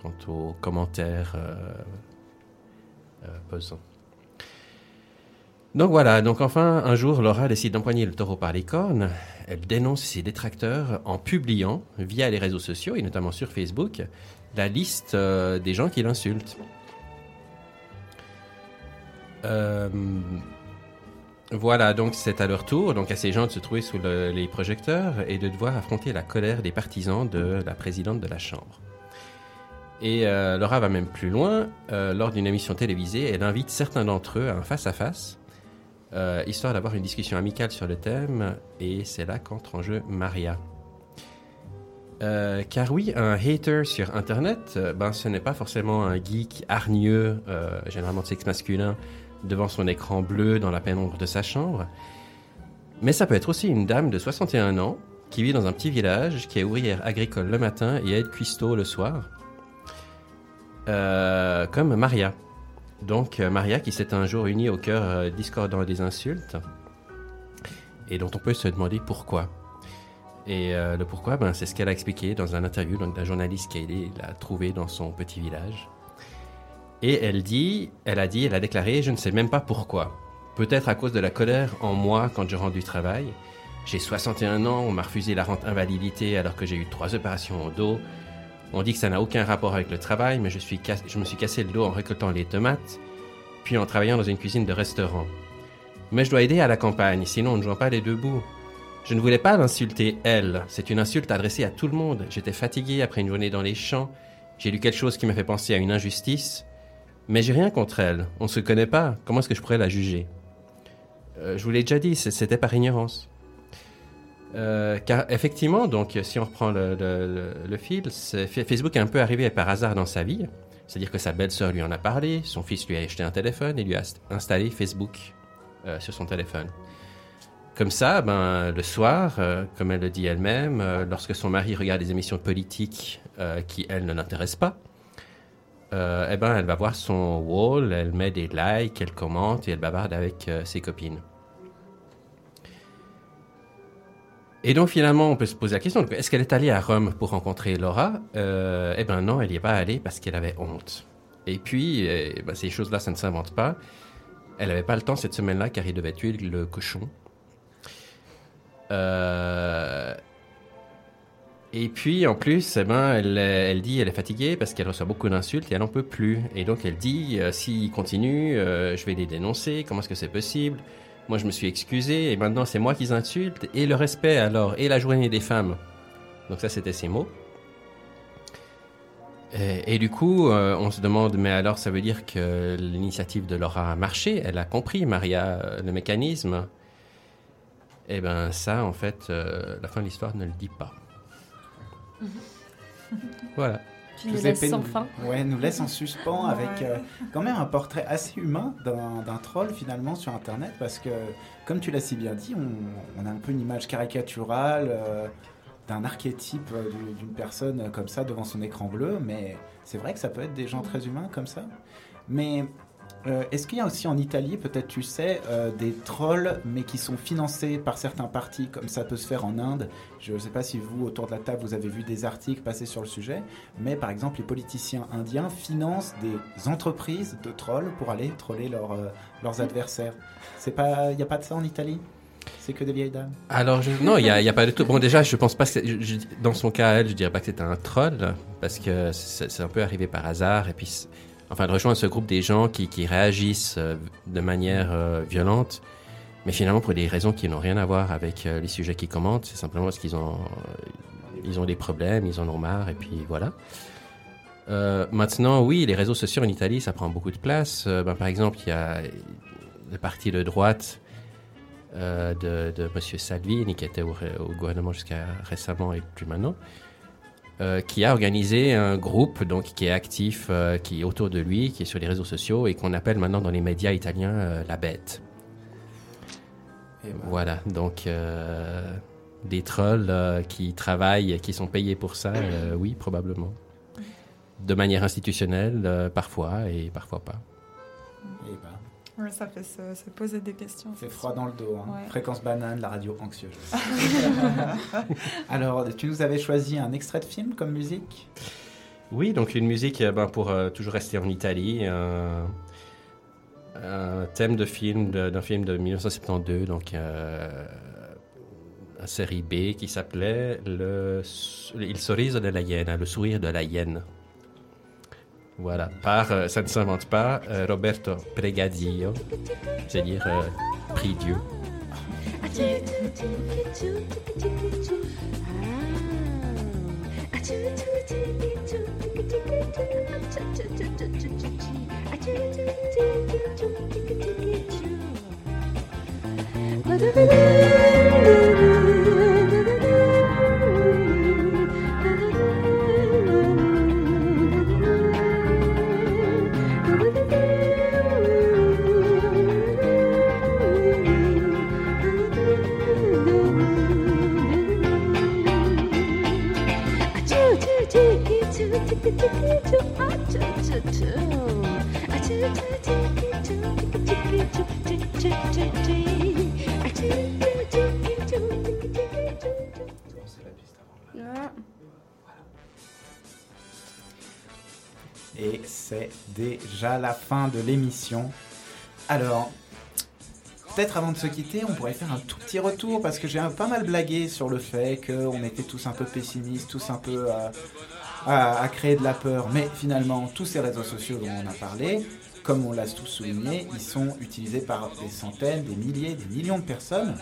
quant aux commentaires euh, euh, pesants. Donc voilà, donc enfin un jour Laura décide d'empoigner le taureau par les cornes. Elle dénonce ses détracteurs en publiant via les réseaux sociaux et notamment sur Facebook la liste euh, des gens qui l'insultent. Euh, voilà, donc c'est à leur tour, donc à ces gens de se trouver sous le- les projecteurs et de devoir affronter la colère des partisans de la présidente de la Chambre. Et euh, Laura va même plus loin. euh, lors d'une émission télévisée, elle invite certains d'entre eux à un face-à-face, euh, histoire d'avoir une discussion amicale sur le thème, et c'est là qu'entre en jeu Maria. Car oui, un hater sur Internet, ben, ce n'est pas forcément un geek hargneux, généralement de sexe masculin, devant son écran bleu dans la pénombre de sa chambre. Mais ça peut être aussi une dame de 61 ans qui vit dans un petit village, qui est ouvrière agricole le matin et aide cuistot le soir. Euh, comme Maria. Donc euh, Maria qui s'est un jour unie au cœur euh, discordant des insultes et dont on peut se demander pourquoi. Et le pourquoi, ben, c'est ce qu'elle a expliqué dans un interview d'un journaliste qui l'a trouvé dans son petit village. Et elle dit, elle a dit, elle a déclaré, je ne sais même pas pourquoi. Peut-être à cause de la colère en moi quand je rentre du travail. J'ai 61 ans, on m'a refusé la rente invalidité alors que j'ai eu trois opérations au dos. On dit que ça n'a aucun rapport avec le travail, mais je, me suis cassé le dos en récoltant les tomates, puis en travaillant dans une cuisine de restaurant. Mais je dois aider à la campagne, sinon on ne joint pas les deux bouts. Je ne voulais pas l'insulter, elle. C'est une insulte adressée à tout le monde. J'étais fatigué après une journée dans les champs. J'ai lu quelque chose qui m'a fait penser à une injustice. Mais j'ai rien contre elle. On ne se connaît pas. Comment est-ce que je pourrais la juger? Euh, Je vous l'ai déjà dit, c'était par ignorance. Euh, car effectivement, donc, si on reprend le, fil, Facebook est un peu arrivé par hasard dans sa vie. C'est-à-dire que sa belle-sœur lui en a parlé, son fils lui a acheté un téléphone et lui a st- installé Facebook euh, sur son téléphone. Comme ça, ben, le soir, comme elle le dit elle-même, lorsque son mari regarde des émissions politiques qui, elle, ne l'intéressent pas, euh, eh ben, elle va voir son wall, elle met des likes, elle commente et elle bavarde avec euh, ses copines. Et donc finalement, on peut se poser la question, est-ce qu'elle est allée à Rome pour rencontrer Laura? Euh, Eh ben non, elle n'y est pas allée parce qu'elle avait honte. Et puis, eh ben, ces choses-là, ça ne s'invente pas. Elle n'avait pas le temps cette semaine-là car il devait tuer le cochon. Et puis, en plus, eh ben, elle, elle dit elle est fatiguée parce qu'elle reçoit beaucoup d'insultes et elle n'en peut plus. Et donc, elle dit euh, s'il continue, euh, je vais les dénoncer. Comment est-ce que c'est possible? Moi, je me suis excusé et maintenant, c'est moi qui les insulte. Et le respect, alors, et la journée des femmes. Donc, ça, c'était ses mots. Et, du coup, euh, on se demande, mais alors ça veut dire que l'initiative de Laura a marché, elle a compris, Maria, euh, le mécanisme? Eh ben ça, en fait, la fin de l'histoire ne le dit pas. (laughs) Voilà. Tu nous épais- sans fin. Ouais, nous laisse en suspens Ouais. avec euh, quand même un portrait assez humain d'un troll finalement sur Internet parce que, comme tu l'as si bien dit, on, on a un peu une image caricaturale euh, d'un archétype euh, du- d'une personne comme ça devant son écran bleu, mais c'est vrai que ça peut être des gens très humains comme ça. Mais euh, est-ce qu'il y a aussi en Italie, peut-être tu sais, euh, des trolls, mais qui sont financés par certains partis, comme ça peut se faire en Inde? Je ne sais pas si vous, autour de la table, vous avez vu des articles passer sur le sujet, mais par exemple, les politiciens indiens financent des entreprises de trolls pour aller troller leurs, euh, leurs adversaires. C'est pas, il n'y a pas de ça en Italie? C'est que des vieilles dames? Alors, je- non, il n'y a, pas de tout. Bon, déjà, je pense pas que c'est- je- je- dans son cas, elle, je dirais pas que c'était un troll, parce que c'est un peu arrivé par hasard. Et puis, enfin, elle rejoint ce groupe des gens qui, qui réagissent euh, de manière euh, violente, mais finalement pour des raisons qui n'ont rien à voir avec euh, les sujets qu'ils commentent. C'est simplement parce qu'ils ont, ils ont des problèmes, ils en ont marre, et puis voilà. Maintenant, oui, les réseaux sociaux en Italie, ça prend beaucoup de place. Ben, par exemple, il y a le parti de droite de, de M. Salvini, qui était au, gouvernement jusqu'à récemment et plus maintenant, qui a organisé un groupe donc, qui est actif, euh, qui est autour de lui, qui est sur les réseaux sociaux et qu'on appelle maintenant dans les médias italiens euh, la bête. Et ben, Voilà, donc euh, des trolls euh, qui travaillent, qui sont payés pour ça, euh, oui, probablement. De manière institutionnelle, euh, parfois, et parfois pas. eh ben, Ouais, ça fait se, se poser des questions. c'est froid dans le dos. hein. Ouais. Fréquence banane, la radio anxieuse. (laughs) Alors, tu nous avais choisi un extrait de film comme musique? Oui, donc une musique euh, ben, pour euh, toujours rester en Italie. Un, un thème de film d'un film de 1972, donc euh, une série B qui s'appelait le, Il sorriso della Iena, le sourire de la hyène. Voilà, par, euh, ça ne s'invente pas, euh, Roberto Pregadio, c'est-à-dire euh, Prie Dieu. Et c'est déjà la fin de l'émission. Alors, peut-être avant de se quitter, on pourrait faire un tout petit retour parce que j'ai pas mal blagué sur le fait qu'on était tous un peu pessimistes, tous un peu euh, à, à créer de la peur. Mais finalement, tous ces réseaux sociaux dont on a parlé, comme on l'a tous souligné, ils sont utilisés par des centaines, des milliers, des millions de personnes.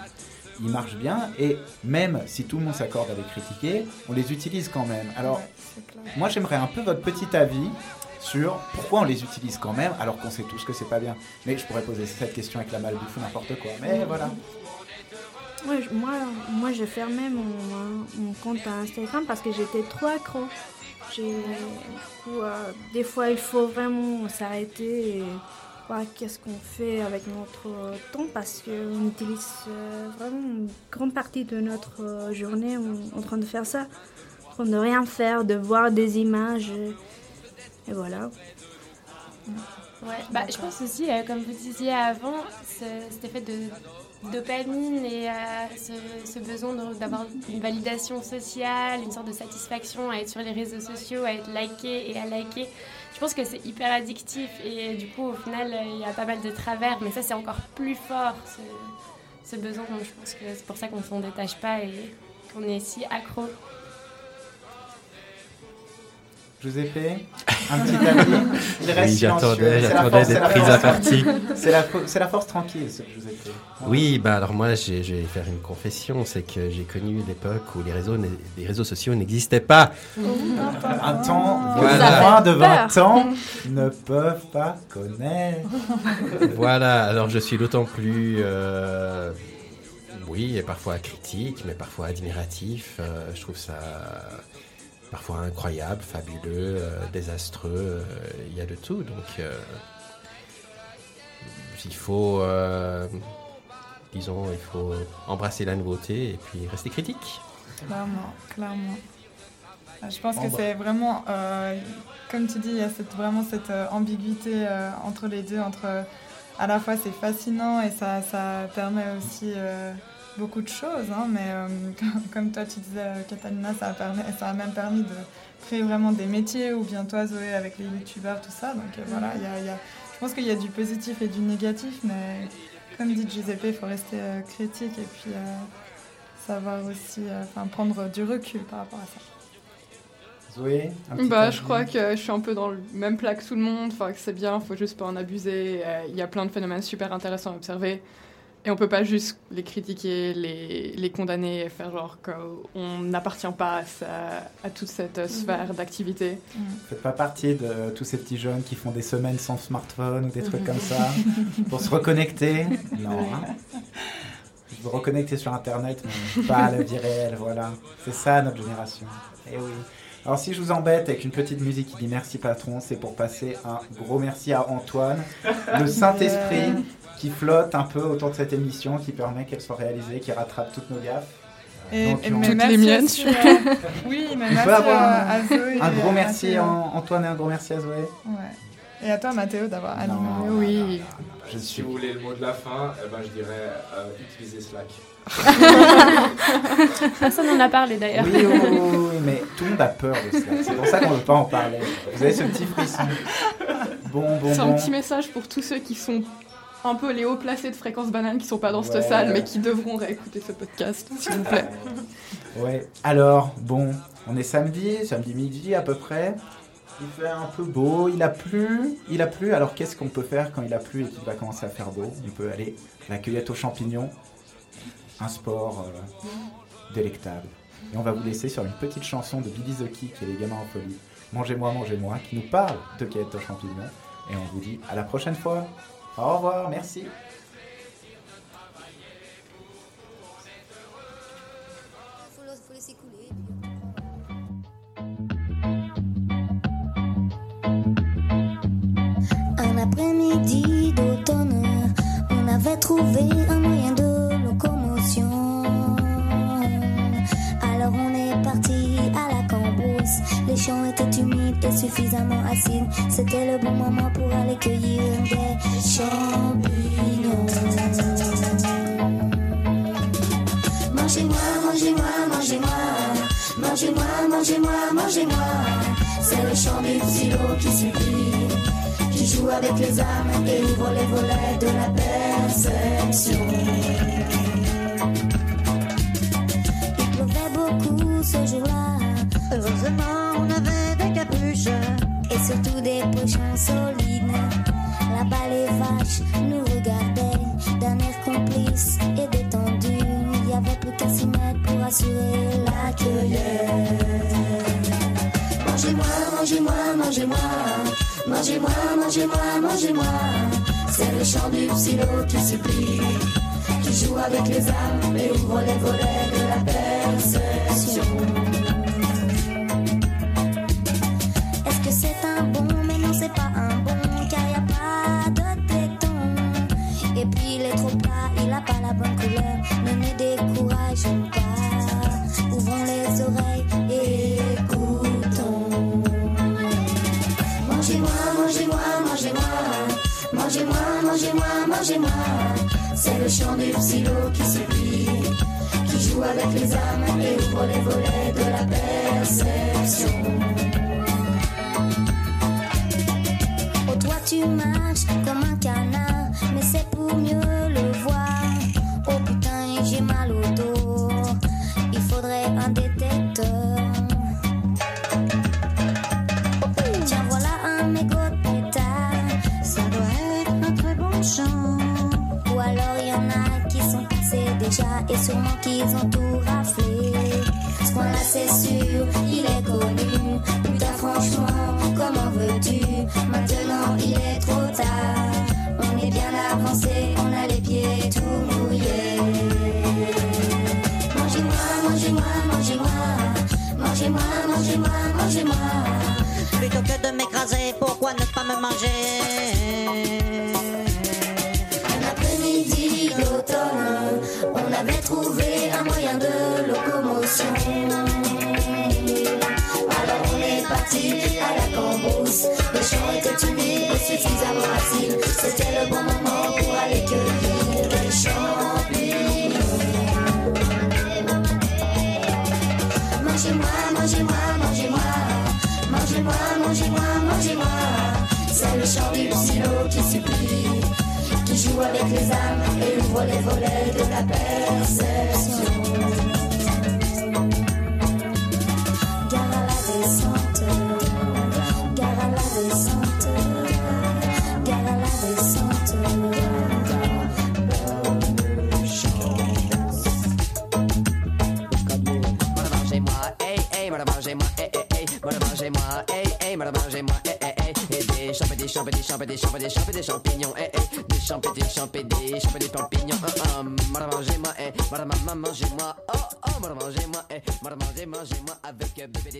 Ils marchent bien et même si tout le monde s'accorde à les critiquer, on les utilise quand même. Alors, moi j'aimerais un peu votre petit avis sur pourquoi on les utilise quand même alors qu'on sait tous que c'est pas bien. Mais je pourrais poser cette question avec la malbouffe ou n'importe quoi. Mais voilà. Ouais, je- moi, moi j'ai fermé mon, mon compte Instagram parce que j'étais trop accro. J'ai- du coup, euh, des fois, il faut vraiment s'arrêter et voir qu'est-ce qu'on fait avec notre temps parce qu'on utilise euh, vraiment une grande partie de notre euh, journée en, train de faire ça. En train de rien faire, de voir des images. et- voilà. Ouais, bah, je pense aussi, euh, comme vous disiez avant, cet effet de dopamine et euh, ce, besoin d'avoir une validation sociale, une sorte de satisfaction à être sur les réseaux sociaux, à être liké et à liker. Je pense que c'est hyper addictif et du coup, au final, euh, il y a pas mal de travers, mais ça, c'est encore plus fort, ce, ce besoin. Donc, je pense que c'est pour ça qu'on s'en détache pas et qu'on est si accro. Giuseppe Un petit avis (laughs) Il reste Oui, j'attendais- silencieux. C'est la j'attendais force- d'être c'est la prise force- à partie. (laughs) C'est la, fo- c'est la force tranquille, ce Giuseppe. Oui, bah alors moi, j'ai- je vais faire une confession, c'est que j'ai connu l'époque où les réseaux, les réseaux sociaux n'existaient pas. Un temps que Voilà. les moins de 20 Peur. ans ne peuvent pas connaître. (laughs) voilà, alors je suis d'autant plus, euh, oui, et parfois critique, mais parfois admiratif. Euh, je trouve ça parfois incroyable, fabuleux, euh, désastreux. euh, Il y a de tout, donc euh, il faut, euh, disons, il faut embrasser la nouveauté et puis rester critique. Clairement, clairement. Je pense que c'est vraiment, euh, comme tu dis, il y a cette, vraiment cette ambiguïté euh, entre les deux, entre à la fois c'est fascinant et ça, ça permet aussi euh, beaucoup de choses, hein, mais euh, (laughs) comme, toi tu disais, euh, Catalina, ça a, permis, ça a même permis de créer vraiment des métiers, ou bien toi Zoé avec les youtubeurs, tout ça, donc euh, voilà, il y a- il y a- je pense qu'il y a du positif et du négatif, mais comme dit Giuseppe, il faut rester euh, critique et puis euh, savoir aussi, euh, enfin prendre du recul par rapport à ça. Zoé un petit Bah, je crois que je suis un peu dans le même plat que tout le monde. Enfin, que c'est bien, faut juste pas en abuser. Euh, Il y a plein de phénomènes super intéressants à observer. Et on peut pas juste les critiquer, les, les condamner et faire genre qu'on n'appartient pas à, toute cette euh, sphère d'activité. Faites pas partie de tous ces petits jeunes qui font des semaines sans smartphone ou des trucs comme ça (laughs) pour se reconnecter. Non. hein. (laughs) Je veux reconnecter sur Internet, mais pas à la vie réelle. Voilà. C'est ça notre génération. Et oui. Alors si je vous embête avec une petite musique qui dit merci patron, c'est pour passer un gros merci à Antoine, le Saint-Esprit Yeah. Qui flotte un peu autour de cette émission, qui permet qu'elle soit réalisée, qui rattrape toutes nos gaffes. Et, Donc, et on- mais Toutes les miennes, euh, oui, merci peut avoir à, un, à Zoé. un gros à merci à Antoine et un gros merci à Zoé. Ouais. Et à toi, Mathéo, d'avoir animé. Non. Oui. Je Si vous voulez le mot de la fin, eh ben, je dirais euh, utilisez Slack. (laughs) Personne n'en a parlé d'ailleurs. Oui, oui, oui, oui, oui, mais tout le monde a peur de cela. C'est pour ça qu'on ne veut pas en parler. Vous avez ce petit frisson. Bon, bon, C'est un bon. petit message pour tous ceux qui sont un peu les hauts placés de fréquence banane qui sont pas dans Ouais. cette salle mais qui devront réécouter ce podcast, s'il vous plaît. (laughs) Ouais. Alors, bon, on est samedi, samedi midi à peu près. Il fait un peu beau, il a plu, il a plu. Alors qu'est-ce qu'on peut faire quand il a plu et qu'il va commencer à faire beau? On peut aller à la cueillette aux champignons, un sport euh, délectable. Et on va vous laisser sur une petite chanson de Billy the Kid et les gamins en folie. Mangez-moi, mangez-moi, qui nous parle de cueillette aux champignons. Et on vous dit à la prochaine fois. Au revoir, merci. Un après-midi d'automne, on avait trouvé un moyen de locomotion. On est parti à la cambrousse. Les champs étaient humides et suffisamment acides. C'était le bon moment pour aller cueillir des champignons. Mangez-moi, mangez-moi, mangez-moi. Mangez-moi, mangez-moi, mangez-moi. C'est le chant du silo qui supplie qui joue avec les âmes et ouvre les volets de la perception. Beaucoup ce jour-là. Heureusement, on avait des capuches et surtout des pochons solides. Là-bas, les vaches nous regardaient d'un air complice et détendu. Il n'y avait plus qu'à s'y mettre pour assurer la. Mangez-moi, mangez-moi, mangez-moi. Mangez-moi, mangez-moi, mangez-moi. C'est le chant du silo qui supplie, qui joue avec les âmes et ouvre les volets mangez-moi. C'est le chant du silo qui supplie, qui joue avec les âmes et ouvre les volets de la perception. Oh, toi tu marches acides. C'était le bon moment pour aller cueillir les champignons. Mangez-moi, mangez-moi, mangez-moi. Mangez-moi, mangez-moi, mangez-moi. C'est le chant du silo qui supplie qui joue avec les âmes et ouvre les volets de la perception. Et des des des des champignons, hey, hey, des champs, et des champs, et des champs, et des champignons, voilà, mangez-moi, voilà, maman, mangez-moi, oh, oh, mangez-moi, voilà, mangez, mangez-moi, avec euh, bébé,